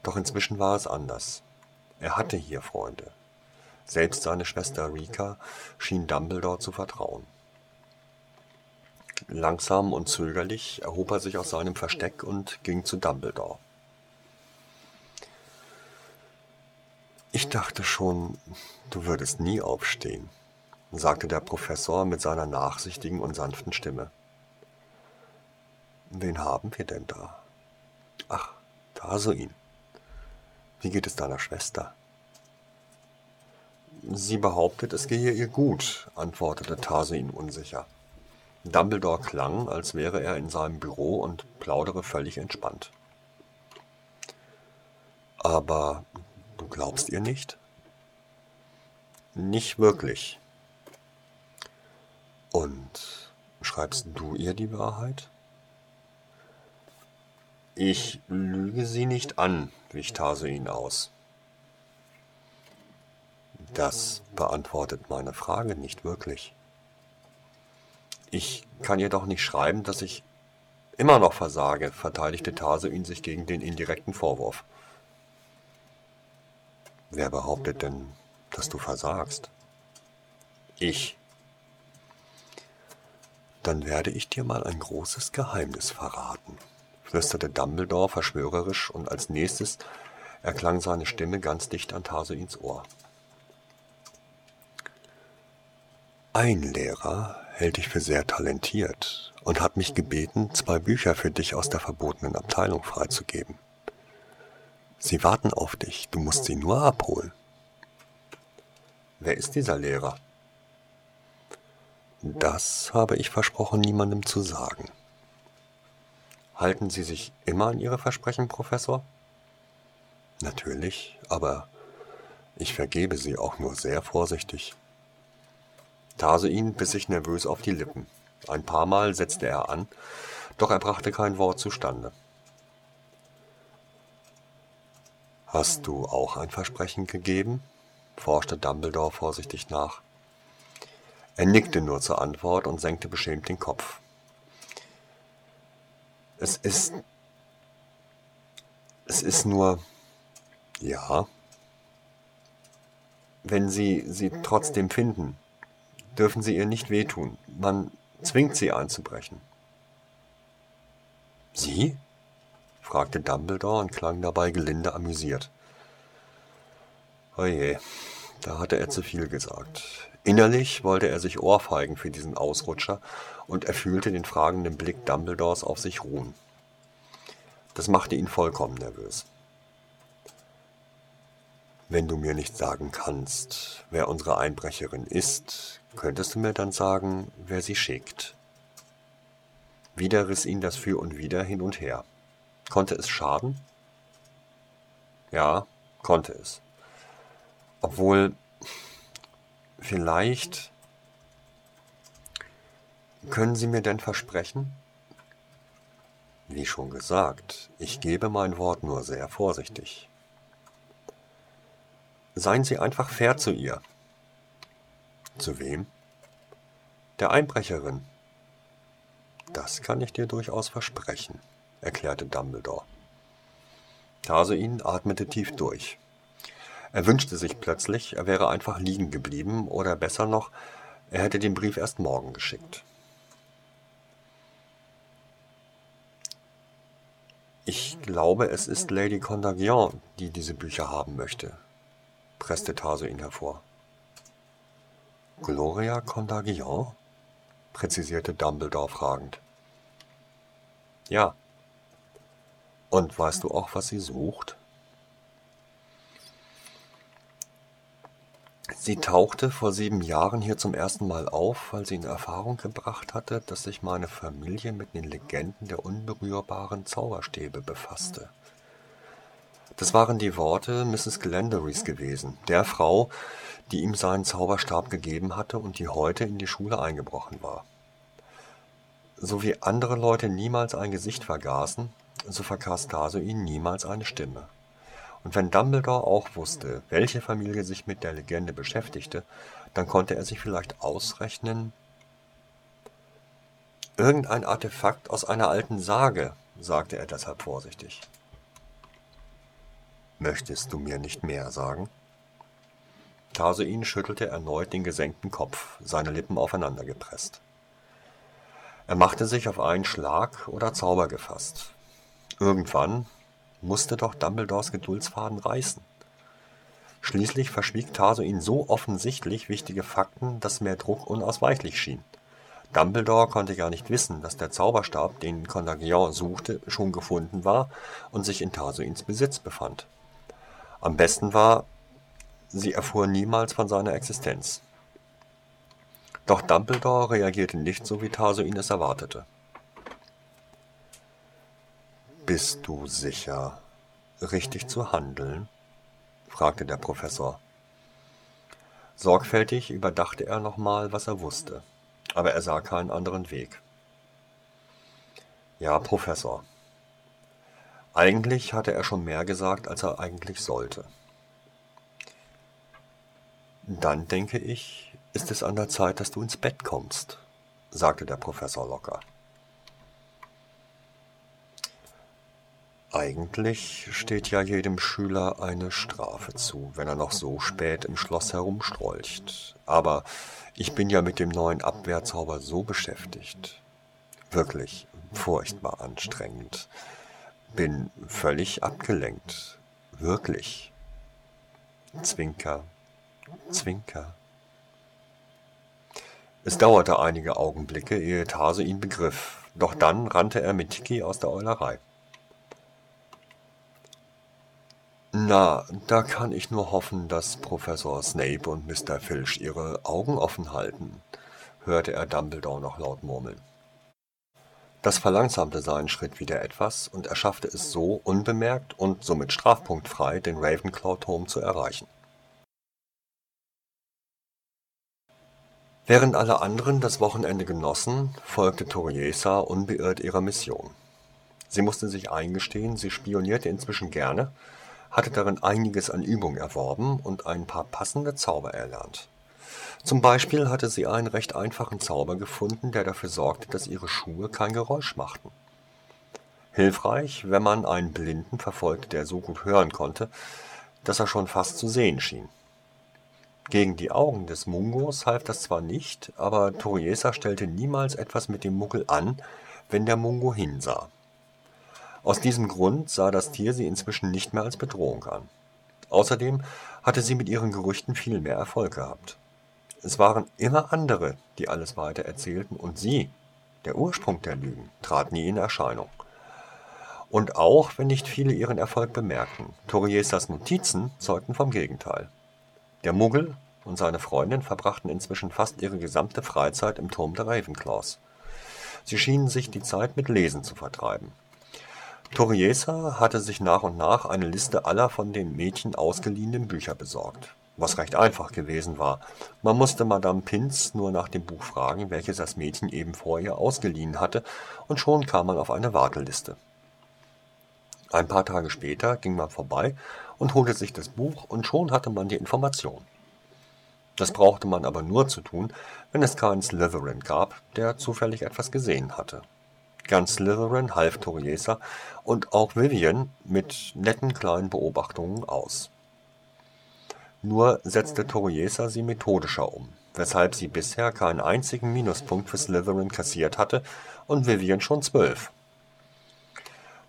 Doch inzwischen war es anders. Er hatte hier Freunde. Selbst seine Schwester Rika schien Dumbledore zu vertrauen. Langsam und zögerlich erhob er sich aus seinem Versteck und ging zu Dumbledore. Ich dachte schon, du würdest nie aufstehen, sagte der Professor mit seiner nachsichtigen und sanften Stimme. Wen haben wir denn da? Ach, Tarsuin. Wie geht es deiner Schwester? Sie behauptet, es gehe ihr gut, antwortete Tarsuin unsicher. Dumbledore klang, als wäre er in seinem Büro und plaudere völlig entspannt. Aber Du glaubst ihr nicht? Nicht wirklich. Und schreibst du ihr die Wahrheit? Ich lüge sie nicht an, wich Tarsuin aus. Das beantwortet meine Frage nicht wirklich. Ich kann ihr doch nicht schreiben, dass ich immer noch versage, verteidigte Tarsoin sich gegen den indirekten Vorwurf. Wer behauptet denn, dass du versagst? Ich. Dann werde ich dir mal ein großes Geheimnis verraten, flüsterte Dumbledore verschwörerisch, und als nächstes erklang seine Stimme ganz dicht an Tarsoins Ohr. Ein Lehrer hält dich für sehr talentiert und hat mich gebeten, zwei Bücher für dich aus der verbotenen Abteilung freizugeben. Sie warten auf dich, du musst sie nur abholen. Wer ist dieser Lehrer? Das habe ich versprochen, niemandem zu sagen. Halten Sie sich immer an Ihre Versprechen, Professor? Natürlich, aber ich vergebe sie auch nur sehr vorsichtig. Tarsoin biss sich nervös auf die Lippen. Ein paar Mal setzte er an, doch er brachte kein Wort zustande. Hast du auch ein Versprechen gegeben? forschte Dumbledore vorsichtig nach. Er nickte nur zur Antwort und senkte beschämt den Kopf. Es ist. Es ist nur. Ja. Wenn Sie sie trotzdem finden, dürfen Sie ihr nicht wehtun. Man zwingt sie einzubrechen. Sie? Fragte Dumbledore und klang dabei gelinde amüsiert. Oje, da hatte er zu viel gesagt. Innerlich wollte er sich ohrfeigen für diesen Ausrutscher und er fühlte den fragenden Blick Dumbledores auf sich ruhen. Das machte ihn vollkommen nervös. Wenn du mir nicht sagen kannst, wer unsere Einbrecherin ist, könntest du mir dann sagen, wer sie schickt. Wieder riss ihn das Für und Wider hin und her. Konnte es schaden? Ja, konnte es. Obwohl Vielleicht können Sie mir denn versprechen? Wie schon gesagt, ich gebe mein Wort nur sehr vorsichtig. Seien Sie einfach fair zu ihr. Zu wem? Der Einbrecherin. Das kann ich dir durchaus versprechen, erklärte Dumbledore. Tarsoin atmete tief durch. Er wünschte sich plötzlich, er wäre einfach liegen geblieben oder besser noch, er hätte den Brief erst morgen geschickt. Ich glaube, es ist Lady Contagion, die diese Bücher haben möchte, presste Taso ihn hervor. Gloria Contagion? präzisierte Dumbledore fragend. Ja. Und weißt du auch, was sie sucht? Sie tauchte vor sieben Jahren hier zum ersten Mal auf, weil sie in Erfahrung gebracht hatte, dass sich meine Familie mit den Legenden der unberührbaren Zauberstäbe befasste. Das waren die Worte Mrs. Glendarys gewesen, der Frau, die ihm seinen Zauberstab gegeben hatte und die heute in die Schule eingebrochen war. So wie andere Leute niemals ein Gesicht vergaßen, so vergaß ihn niemals eine Stimme. Und wenn Dumbledore auch wusste, welche Familie sich mit der Legende beschäftigte, dann konnte er sich vielleicht ausrechnen, irgendein Artefakt aus einer alten Sage, sagte er deshalb vorsichtig. Möchtest du mir nicht mehr sagen? Tarsoin schüttelte erneut den gesenkten Kopf, seine Lippen aufeinander gepresst. Er machte sich auf einen Schlag oder Zauber gefasst. Irgendwann, musste doch Dumbledores Geduldsfaden reißen. Schließlich verschwieg Taso ihn so offensichtlich wichtige Fakten, dass mehr Druck unausweichlich schien. Dumbledore konnte gar nicht wissen, dass der Zauberstab, den Contagion suchte, schon gefunden war und sich in Tarsoins Besitz befand. Am besten war, sie erfuhr niemals von seiner Existenz. Doch Dumbledore reagierte nicht so, wie Tarsoin es erwartete. Bist du sicher, richtig zu handeln? fragte der Professor. Sorgfältig überdachte er nochmal, was er wusste, aber er sah keinen anderen Weg. Ja, Professor. Eigentlich hatte er schon mehr gesagt, als er eigentlich sollte. Dann denke ich, ist es an der Zeit, dass du ins Bett kommst, sagte der Professor locker. Eigentlich steht ja jedem Schüler eine Strafe zu, wenn er noch so spät im Schloss herumstrolcht. Aber ich bin ja mit dem neuen Abwehrzauber so beschäftigt. Wirklich furchtbar anstrengend. Bin völlig abgelenkt. Wirklich. Zwinker, Zwinker. Es dauerte einige Augenblicke, ehe Tase ihn begriff, doch dann rannte er mit Tiki aus der Eulerei. Na, da kann ich nur hoffen, dass Professor Snape und Mr. Filch ihre Augen offen halten, hörte er Dumbledore noch laut murmeln. Das verlangsamte seinen Schritt wieder etwas und er schaffte es so, unbemerkt und somit strafpunktfrei den Ravenclaw-Turm zu erreichen. Während alle anderen das Wochenende genossen, folgte Toriesa unbeirrt ihrer Mission. Sie musste sich eingestehen, sie spionierte inzwischen gerne hatte darin einiges an Übung erworben und ein paar passende Zauber erlernt. Zum Beispiel hatte sie einen recht einfachen Zauber gefunden, der dafür sorgte, dass ihre Schuhe kein Geräusch machten. Hilfreich, wenn man einen Blinden verfolgte, der so gut hören konnte, dass er schon fast zu sehen schien. Gegen die Augen des Mungos half das zwar nicht, aber Toriesa stellte niemals etwas mit dem Muggel an, wenn der Mungo hinsah. Aus diesem Grund sah das Tier sie inzwischen nicht mehr als Bedrohung an. Außerdem hatte sie mit ihren Gerüchten viel mehr Erfolg gehabt. Es waren immer andere, die alles weiter erzählten, und sie, der Ursprung der Lügen, trat nie in Erscheinung. Und auch wenn nicht viele ihren Erfolg bemerkten, Toriesas Notizen zeugten vom Gegenteil. Der Muggel und seine Freundin verbrachten inzwischen fast ihre gesamte Freizeit im Turm der Ravenclaws. Sie schienen sich die Zeit mit Lesen zu vertreiben. Toriesa hatte sich nach und nach eine Liste aller von den Mädchen ausgeliehenen Bücher besorgt, was recht einfach gewesen war. Man musste Madame Pinz nur nach dem Buch fragen, welches das Mädchen eben vor ihr ausgeliehen hatte, und schon kam man auf eine Warteliste. Ein paar Tage später ging man vorbei und holte sich das Buch, und schon hatte man die Information. Das brauchte man aber nur zu tun, wenn es keinen Slytherin gab, der zufällig etwas gesehen hatte. Ganz Slytherin half Toriesa und auch Vivian mit netten kleinen Beobachtungen aus. Nur setzte Toriesa sie methodischer um, weshalb sie bisher keinen einzigen Minuspunkt für Slytherin kassiert hatte und Vivian schon zwölf.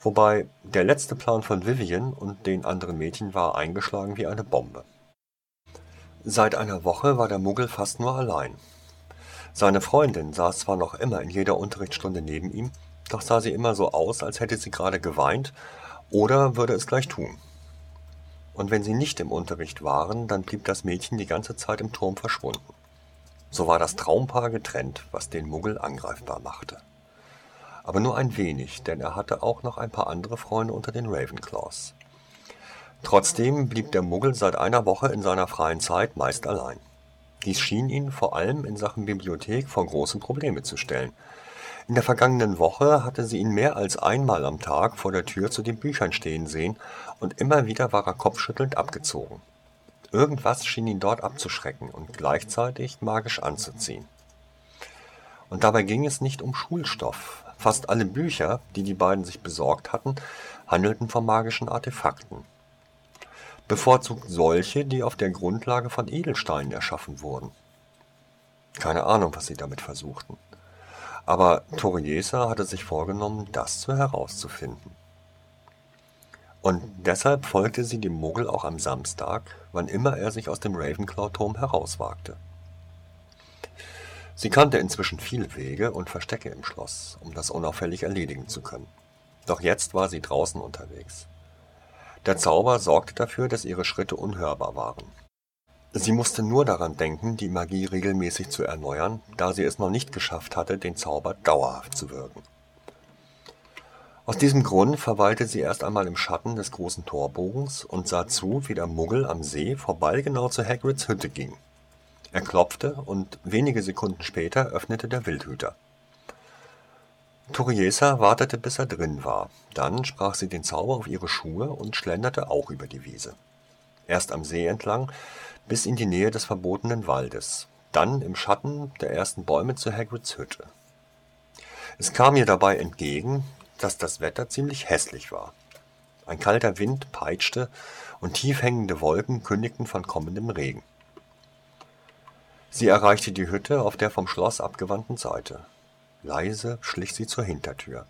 Wobei der letzte Plan von Vivian und den anderen Mädchen war eingeschlagen wie eine Bombe. Seit einer Woche war der Muggel fast nur allein. Seine Freundin saß zwar noch immer in jeder Unterrichtsstunde neben ihm, doch sah sie immer so aus, als hätte sie gerade geweint oder würde es gleich tun. Und wenn sie nicht im Unterricht waren, dann blieb das Mädchen die ganze Zeit im Turm verschwunden. So war das Traumpaar getrennt, was den Muggel angreifbar machte. Aber nur ein wenig, denn er hatte auch noch ein paar andere Freunde unter den Ravenclaws. Trotzdem blieb der Muggel seit einer Woche in seiner freien Zeit meist allein. Dies schien ihn vor allem in Sachen Bibliothek vor große Probleme zu stellen – in der vergangenen Woche hatte sie ihn mehr als einmal am Tag vor der Tür zu den Büchern stehen sehen, und immer wieder war er kopfschüttelnd abgezogen. Irgendwas schien ihn dort abzuschrecken und gleichzeitig magisch anzuziehen. Und dabei ging es nicht um Schulstoff. Fast alle Bücher, die die beiden sich besorgt hatten, handelten von magischen Artefakten. Bevorzugt solche, die auf der Grundlage von Edelsteinen erschaffen wurden. Keine Ahnung, was sie damit versuchten aber Toriesa hatte sich vorgenommen, das herauszufinden. Und deshalb folgte sie dem Muggel auch am Samstag, wann immer er sich aus dem Ravenclaw-Turm herauswagte. Sie kannte inzwischen viele Wege und Verstecke im Schloss, um das unauffällig erledigen zu können. Doch jetzt war sie draußen unterwegs. Der Zauber sorgte dafür, dass ihre Schritte unhörbar waren. Sie musste nur daran denken, die Magie regelmäßig zu erneuern, da sie es noch nicht geschafft hatte, den Zauber dauerhaft zu wirken. Aus diesem Grund verweilte sie erst einmal im Schatten des großen Torbogens und sah zu, wie der Muggel am See vorbei genau zu Hagrids Hütte ging. Er klopfte und wenige Sekunden später öffnete der Wildhüter. Toriesa wartete, bis er drin war. Dann sprach sie den Zauber auf ihre Schuhe und schlenderte auch über die Wiese. Erst am See entlang bis in die Nähe des verbotenen Waldes. dann im Schatten der ersten Bäume zu Hagrids Hütte. Es kam ihr dabei entgegen, dass das Wetter ziemlich hässlich war. Ein kalter Wind peitschte und tief hängende Wolken kündigten von kommendem Regen. Sie erreichte die Hütte auf der vom Schloss abgewandten Seite. Leise schlich sie zur Hintertür.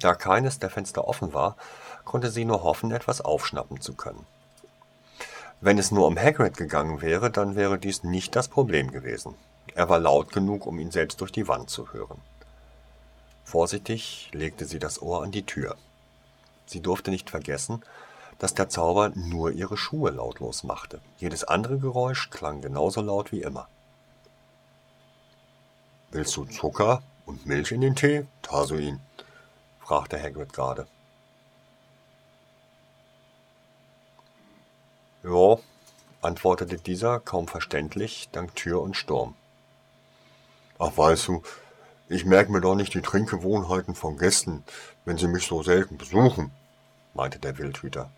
Da keines der Fenster offen war, konnte sie nur hoffen, etwas aufschnappen zu können. Wenn es nur um Hagrid gegangen wäre, dann wäre dies nicht das Problem gewesen. Er war laut genug, um ihn selbst durch die Wand zu hören. Vorsichtig legte sie das Ohr an die Tür. Sie durfte nicht vergessen, dass der Zauber nur ihre Schuhe lautlos machte. Jedes andere Geräusch klang genauso laut wie immer. Willst du Zucker und Milch in den Tee, Tasuin? fragte Hagrid gerade. Ja, antwortete dieser kaum verständlich, dank Tür und Sturm. Ach, weißt du, ich merke mir doch nicht die Trinkgewohnheiten von Gästen, wenn sie mich so selten besuchen, meinte der Wildhüter.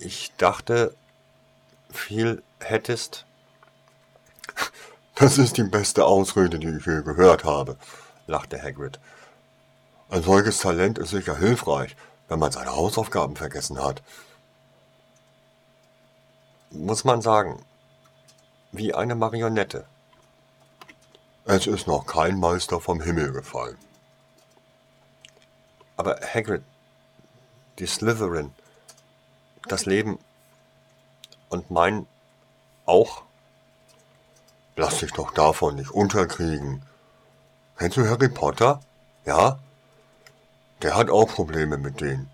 Ich dachte, viel hättest. Das ist die beste Ausrede, die ich je gehört habe, lachte Hagrid. Ein solches Talent ist sicher hilfreich, wenn man seine Hausaufgaben vergessen hat. Muss man sagen, wie eine Marionette. Es ist noch kein Meister vom Himmel gefallen. Aber Hagrid, die Slytherin, das Leben und mein auch? Lass dich doch davon nicht unterkriegen. Kennst du Harry Potter? Ja? Der hat auch Probleme mit denen.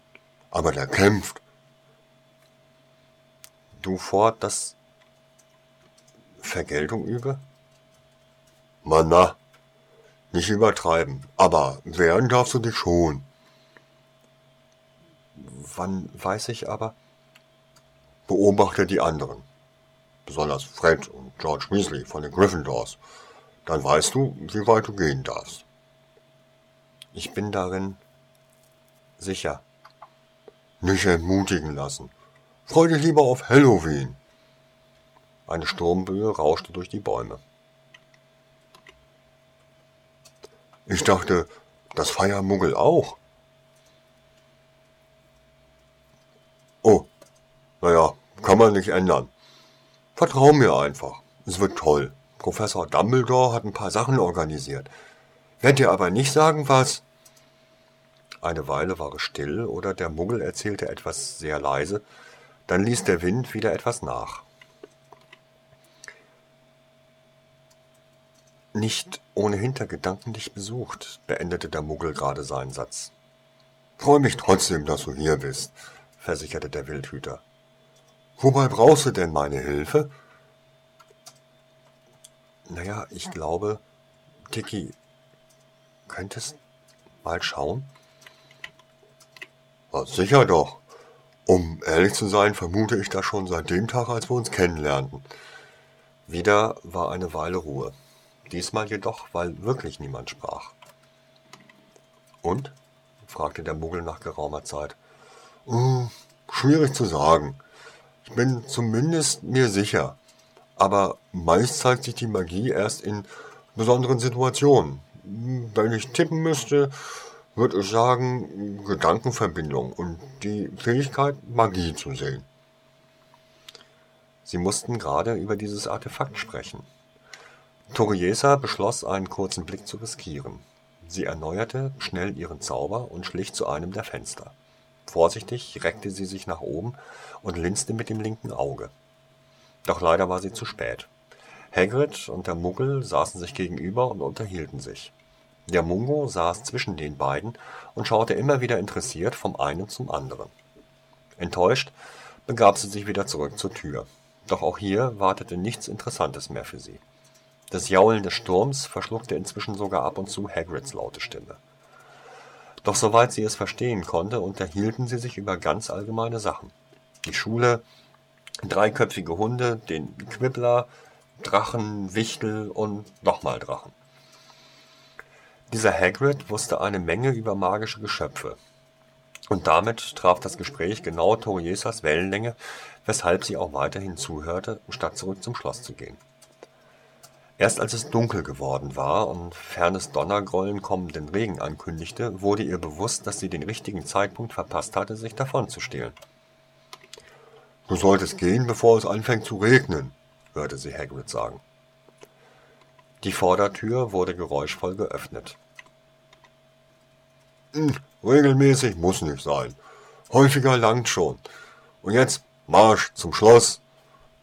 Aber der kämpft. Du fort, dass Vergeltung übe? Mann, na, nicht übertreiben. Aber wehren darfst du dich schon. Wann weiß ich aber? Beobachte die anderen. Besonders Fred und George Weasley von den Gryffindors. Dann weißt du, wie weit du gehen darfst. Ich bin darin sicher. Nicht entmutigen lassen. Freu dich lieber auf Halloween. Eine Sturmböe rauschte durch die Bäume. Ich dachte, das feiern Muggel auch. Oh, naja, kann man nicht ändern. Vertrau mir einfach. Es wird toll. Professor Dumbledore hat ein paar Sachen organisiert. Werd dir aber nicht sagen, was. Eine Weile war es still oder der Muggel erzählte etwas sehr leise, dann ließ der Wind wieder etwas nach. Nicht ohne Hintergedanken dich besucht, beendete der Muggel gerade seinen Satz. Freu mich trotzdem, dass du hier bist, versicherte der Wildhüter. Wobei brauchst du denn meine Hilfe? Naja, ich glaube, Tiki, könntest mal schauen? Na, sicher doch. Um ehrlich zu sein, vermute ich das schon seit dem Tag, als wir uns kennenlernten. Wieder war eine Weile Ruhe diesmal jedoch, weil wirklich niemand sprach. Und? fragte der Muggel nach geraumer Zeit. Uh, schwierig zu sagen. Ich bin zumindest mir sicher. Aber meist zeigt sich die Magie erst in besonderen Situationen. Wenn ich tippen müsste, würde ich sagen Gedankenverbindung und die Fähigkeit, Magie zu sehen. Sie mussten gerade über dieses Artefakt sprechen. Toriesa beschloss, einen kurzen Blick zu riskieren. Sie erneuerte schnell ihren Zauber und schlich zu einem der Fenster. Vorsichtig reckte sie sich nach oben und linste mit dem linken Auge. Doch leider war sie zu spät. Hagrid und der Muggel saßen sich gegenüber und unterhielten sich. Der Mungo saß zwischen den beiden und schaute immer wieder interessiert vom einen zum anderen. Enttäuscht begab sie sich wieder zurück zur Tür. Doch auch hier wartete nichts Interessantes mehr für sie. Das Jaulen des Sturms verschluckte inzwischen sogar ab und zu Hagrids laute Stimme. Doch soweit sie es verstehen konnte, unterhielten sie sich über ganz allgemeine Sachen. Die Schule, dreiköpfige Hunde, den Quibbler, Drachen, Wichtel und nochmal Drachen. Dieser Hagrid wusste eine Menge über magische Geschöpfe. Und damit traf das Gespräch genau Toriesas Wellenlänge, weshalb sie auch weiterhin zuhörte, statt zurück zum Schloss zu gehen. Erst als es dunkel geworden war und fernes Donnergrollen kommenden Regen ankündigte, wurde ihr bewusst, dass sie den richtigen Zeitpunkt verpasst hatte, sich davonzustehlen. Du solltest gehen, bevor es anfängt zu regnen, hörte sie Hagrid sagen. Die Vordertür wurde geräuschvoll geöffnet. Hm, regelmäßig muss nicht sein. Häufiger langt schon. Und jetzt Marsch zum Schloss.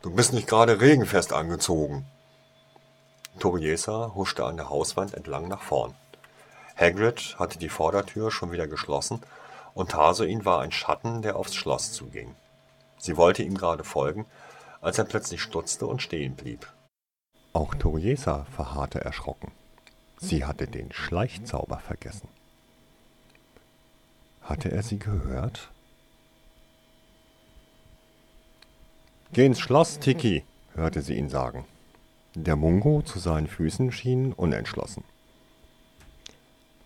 Du bist nicht gerade regenfest angezogen. Toriesa huschte an der Hauswand entlang nach vorn. Hagrid hatte die Vordertür schon wieder geschlossen und Tarsoin war ein Schatten, der aufs Schloss zuging. Sie wollte ihm gerade folgen, als er plötzlich stutzte und stehen blieb. Auch Toriesa verharrte erschrocken. Sie hatte den Schleichzauber vergessen. Hatte er sie gehört? Geh ins Schloss, Tiki, hörte sie ihn sagen. Der Mungo zu seinen Füßen schien unentschlossen.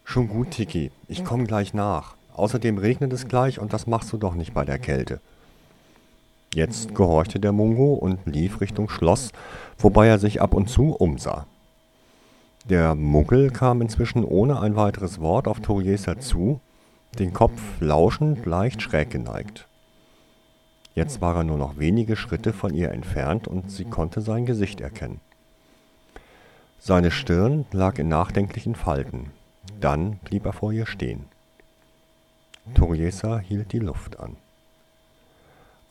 Schon gut, Tiki, ich komm gleich nach. Außerdem regnet es gleich und das machst du doch nicht bei der Kälte. Jetzt gehorchte der Mungo und lief Richtung Schloss, wobei er sich ab und zu umsah. Der Muggel kam inzwischen ohne ein weiteres Wort auf Toriesa zu den Kopf lauschend leicht schräg geneigt. Jetzt war er nur noch wenige Schritte von ihr entfernt und sie konnte sein Gesicht erkennen. Seine Stirn lag in nachdenklichen Falten. Dann blieb er vor ihr stehen. Toriesa hielt die Luft an.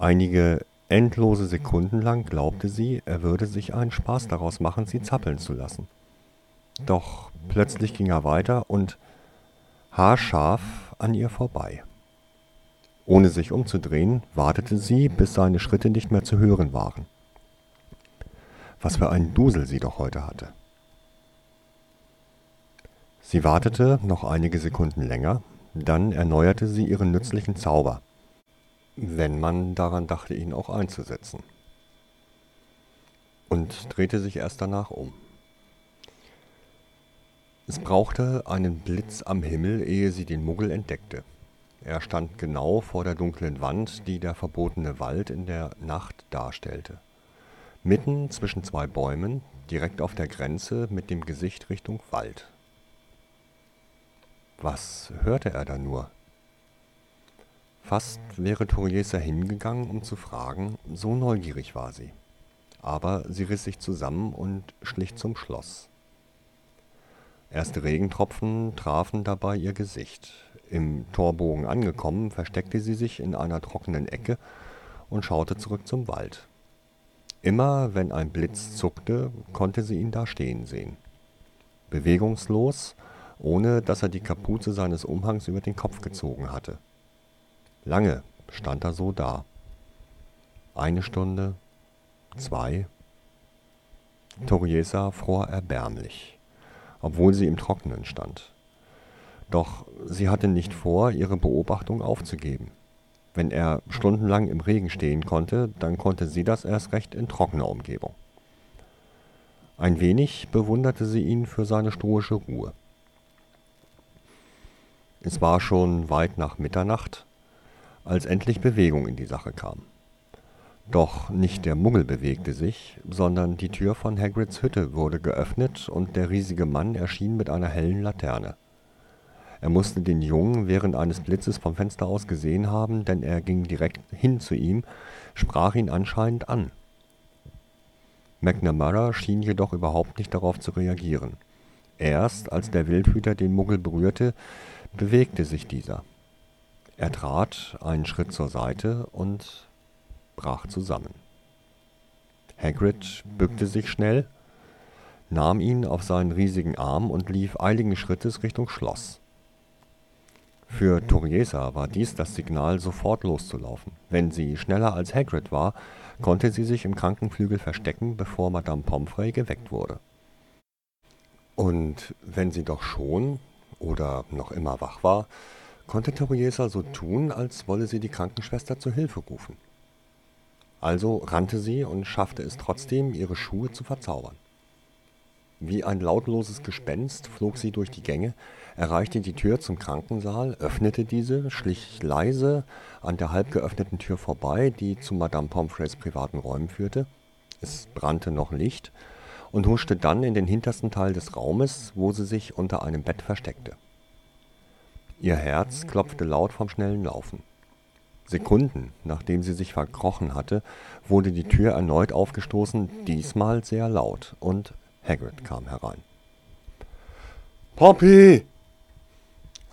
Einige endlose Sekunden lang glaubte sie, er würde sich einen Spaß daraus machen, sie zappeln zu lassen. Doch plötzlich ging er weiter und haarscharf an ihr vorbei. Ohne sich umzudrehen, wartete sie, bis seine Schritte nicht mehr zu hören waren. Was für ein Dusel sie doch heute hatte. Sie wartete noch einige Sekunden länger, dann erneuerte sie ihren nützlichen Zauber, wenn man daran dachte, ihn auch einzusetzen, und drehte sich erst danach um. Es brauchte einen Blitz am Himmel, ehe sie den Muggel entdeckte. Er stand genau vor der dunklen Wand, die der verbotene Wald in der Nacht darstellte. Mitten zwischen zwei Bäumen, direkt auf der Grenze, mit dem Gesicht Richtung Wald. Was hörte er da nur? Fast wäre Toriesa hingegangen, um zu fragen, so neugierig war sie. Aber sie riss sich zusammen und schlich zum Schloss. Erste Regentropfen trafen dabei ihr Gesicht. Im Torbogen angekommen, versteckte sie sich in einer trockenen Ecke und schaute zurück zum Wald. Immer wenn ein Blitz zuckte, konnte sie ihn da stehen sehen. Bewegungslos, ohne dass er die Kapuze seines Umhangs über den Kopf gezogen hatte. Lange stand er so da. Eine Stunde, zwei. Toriesa fror erbärmlich obwohl sie im Trockenen stand. Doch sie hatte nicht vor, ihre Beobachtung aufzugeben. Wenn er stundenlang im Regen stehen konnte, dann konnte sie das erst recht in trockener Umgebung. Ein wenig bewunderte sie ihn für seine stoische Ruhe. Es war schon weit nach Mitternacht, als endlich Bewegung in die Sache kam. Doch nicht der Muggel bewegte sich, sondern die Tür von Hagrids Hütte wurde geöffnet und der riesige Mann erschien mit einer hellen Laterne. Er musste den Jungen während eines Blitzes vom Fenster aus gesehen haben, denn er ging direkt hin zu ihm, sprach ihn anscheinend an. McNamara schien jedoch überhaupt nicht darauf zu reagieren. Erst als der Wildhüter den Muggel berührte, bewegte sich dieser. Er trat einen Schritt zur Seite und brach zusammen. Hagrid bückte sich schnell, nahm ihn auf seinen riesigen Arm und lief eiligen Schrittes Richtung Schloss. Für Toriesa war dies das Signal, sofort loszulaufen. Wenn sie schneller als Hagrid war, konnte sie sich im Krankenflügel verstecken, bevor Madame Pomfrey geweckt wurde. Und wenn sie doch schon oder noch immer wach war, konnte Toriesa so tun, als wolle sie die Krankenschwester zur Hilfe rufen. Also rannte sie und schaffte es trotzdem, ihre Schuhe zu verzaubern. Wie ein lautloses Gespenst flog sie durch die Gänge, erreichte die Tür zum Krankensaal, öffnete diese, schlich leise an der halb geöffneten Tür vorbei, die zu Madame Pomfreys privaten Räumen führte. Es brannte noch Licht und huschte dann in den hintersten Teil des Raumes, wo sie sich unter einem Bett versteckte. Ihr Herz klopfte laut vom schnellen Laufen. Sekunden, nachdem sie sich verkrochen hatte, wurde die Tür erneut aufgestoßen, diesmal sehr laut, und Hagrid kam herein. Poppy!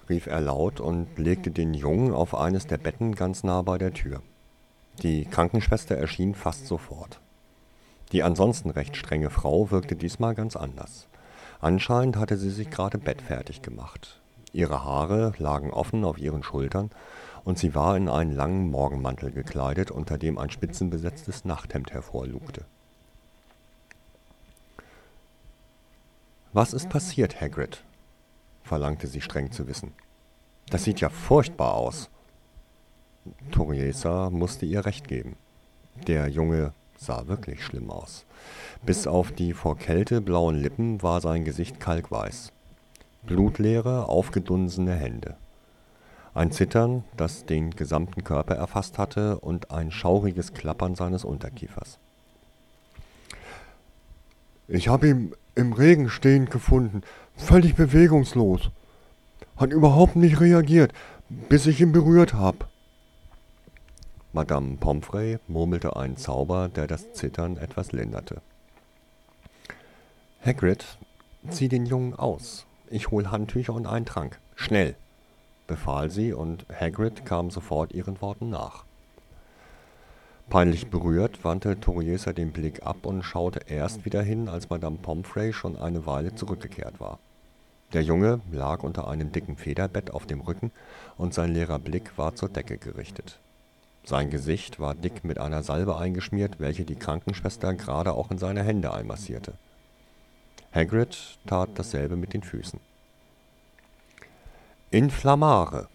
rief er laut und legte den Jungen auf eines der Betten ganz nah bei der Tür. Die Krankenschwester erschien fast sofort. Die ansonsten recht strenge Frau wirkte diesmal ganz anders. Anscheinend hatte sie sich gerade bettfertig gemacht. Ihre Haare lagen offen auf ihren Schultern und sie war in einen langen Morgenmantel gekleidet, unter dem ein spitzenbesetztes Nachthemd hervorlugte. Was ist passiert, Hagrid? verlangte sie streng zu wissen. Das sieht ja furchtbar aus. Toriesa musste ihr recht geben. Der Junge sah wirklich schlimm aus. Bis auf die vor Kälte blauen Lippen war sein Gesicht kalkweiß. Blutleere, aufgedunsene Hände ein Zittern, das den gesamten Körper erfasst hatte, und ein schauriges Klappern seines Unterkiefers. Ich habe ihn im Regen stehend gefunden, völlig bewegungslos. Hat überhaupt nicht reagiert, bis ich ihn berührt habe. Madame Pomfrey murmelte einen Zauber, der das Zittern etwas linderte. Hagrid, zieh den Jungen aus. Ich hol Handtücher und einen Trank. Schnell! befahl sie, und Hagrid kam sofort ihren Worten nach. Peinlich berührt wandte Toriesa den Blick ab und schaute erst wieder hin, als Madame Pomfrey schon eine Weile zurückgekehrt war. Der Junge lag unter einem dicken Federbett auf dem Rücken, und sein leerer Blick war zur Decke gerichtet. Sein Gesicht war dick mit einer Salbe eingeschmiert, welche die Krankenschwester gerade auch in seine Hände einmassierte. Hagrid tat dasselbe mit den Füßen. Inflammare,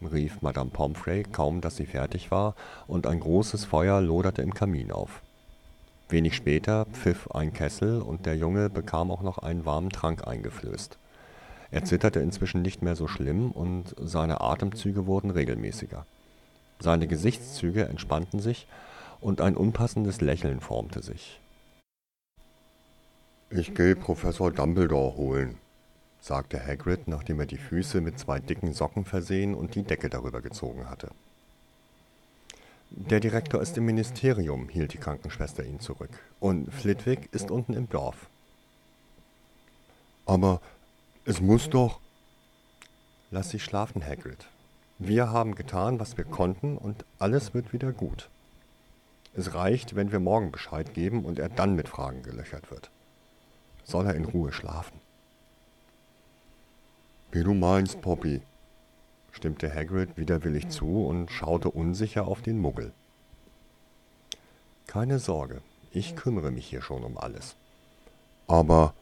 rief Madame Pomfrey, kaum dass sie fertig war, und ein großes Feuer loderte im Kamin auf. Wenig später pfiff ein Kessel, und der Junge bekam auch noch einen warmen Trank eingeflößt. Er zitterte inzwischen nicht mehr so schlimm, und seine Atemzüge wurden regelmäßiger. Seine Gesichtszüge entspannten sich, und ein unpassendes Lächeln formte sich. Ich geh Professor Dumbledore holen, sagte Hagrid, nachdem er die Füße mit zwei dicken Socken versehen und die Decke darüber gezogen hatte. Der Direktor ist im Ministerium, hielt die Krankenschwester ihn zurück. Und Flitwick ist unten im Dorf. Aber es muss doch. Lass sie schlafen, Hagrid. Wir haben getan, was wir konnten, und alles wird wieder gut. Es reicht, wenn wir morgen Bescheid geben und er dann mit Fragen gelöchert wird. Soll er in Ruhe schlafen? Wie du meinst, Poppy, stimmte Hagrid widerwillig zu und schaute unsicher auf den Muggel. Keine Sorge, ich kümmere mich hier schon um alles. Aber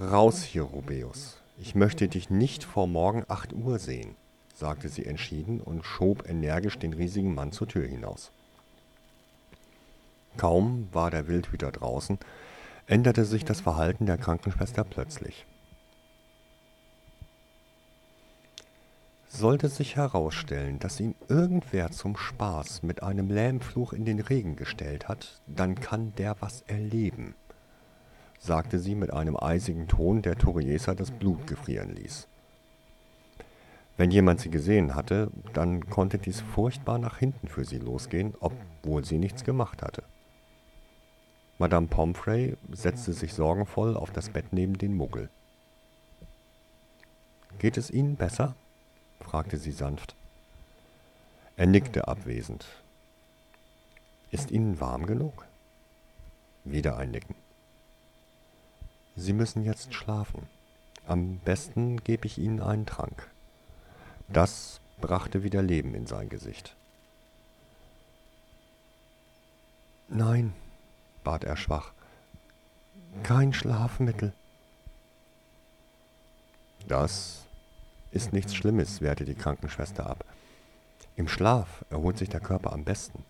raus hier, Rubeus. Ich möchte dich nicht vor morgen acht Uhr sehen, sagte sie entschieden und schob energisch den riesigen Mann zur Tür hinaus. Kaum war der Wildhüter draußen, änderte sich das Verhalten der Krankenschwester plötzlich. Sollte sich herausstellen, dass ihn irgendwer zum Spaß mit einem Lähmfluch in den Regen gestellt hat, dann kann der was erleben, sagte sie mit einem eisigen Ton, der Toriesa das Blut gefrieren ließ. Wenn jemand sie gesehen hatte, dann konnte dies furchtbar nach hinten für sie losgehen, obwohl sie nichts gemacht hatte. Madame Pomfrey setzte sich sorgenvoll auf das Bett neben den Muggel. Geht es Ihnen besser? fragte sie sanft. Er nickte abwesend. Ist Ihnen warm genug? Wieder ein Nicken. Sie müssen jetzt schlafen. Am besten gebe ich Ihnen einen Trank. Das brachte wieder Leben in sein Gesicht. Nein, bat er schwach, kein Schlafmittel. Das ist nichts Schlimmes, wehrte die Krankenschwester ab. Im Schlaf erholt sich der Körper am besten.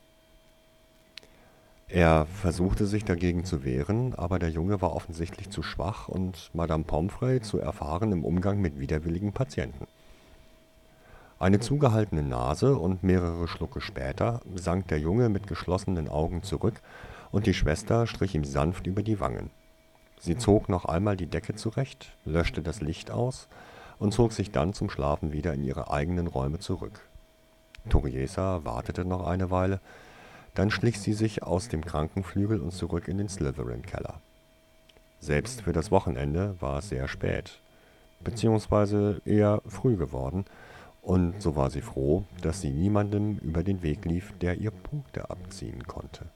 Er versuchte sich dagegen zu wehren, aber der Junge war offensichtlich zu schwach und Madame Pomfrey zu erfahren im Umgang mit widerwilligen Patienten. Eine zugehaltene Nase und mehrere Schlucke später sank der Junge mit geschlossenen Augen zurück, und die Schwester strich ihm sanft über die Wangen. Sie zog noch einmal die Decke zurecht, löschte das Licht aus und zog sich dann zum Schlafen wieder in ihre eigenen Räume zurück. Theresa wartete noch eine Weile, dann schlich sie sich aus dem Krankenflügel und zurück in den Slytherin-Keller. Selbst für das Wochenende war es sehr spät, beziehungsweise eher früh geworden, und so war sie froh, dass sie niemandem über den Weg lief, der ihr Punkte abziehen konnte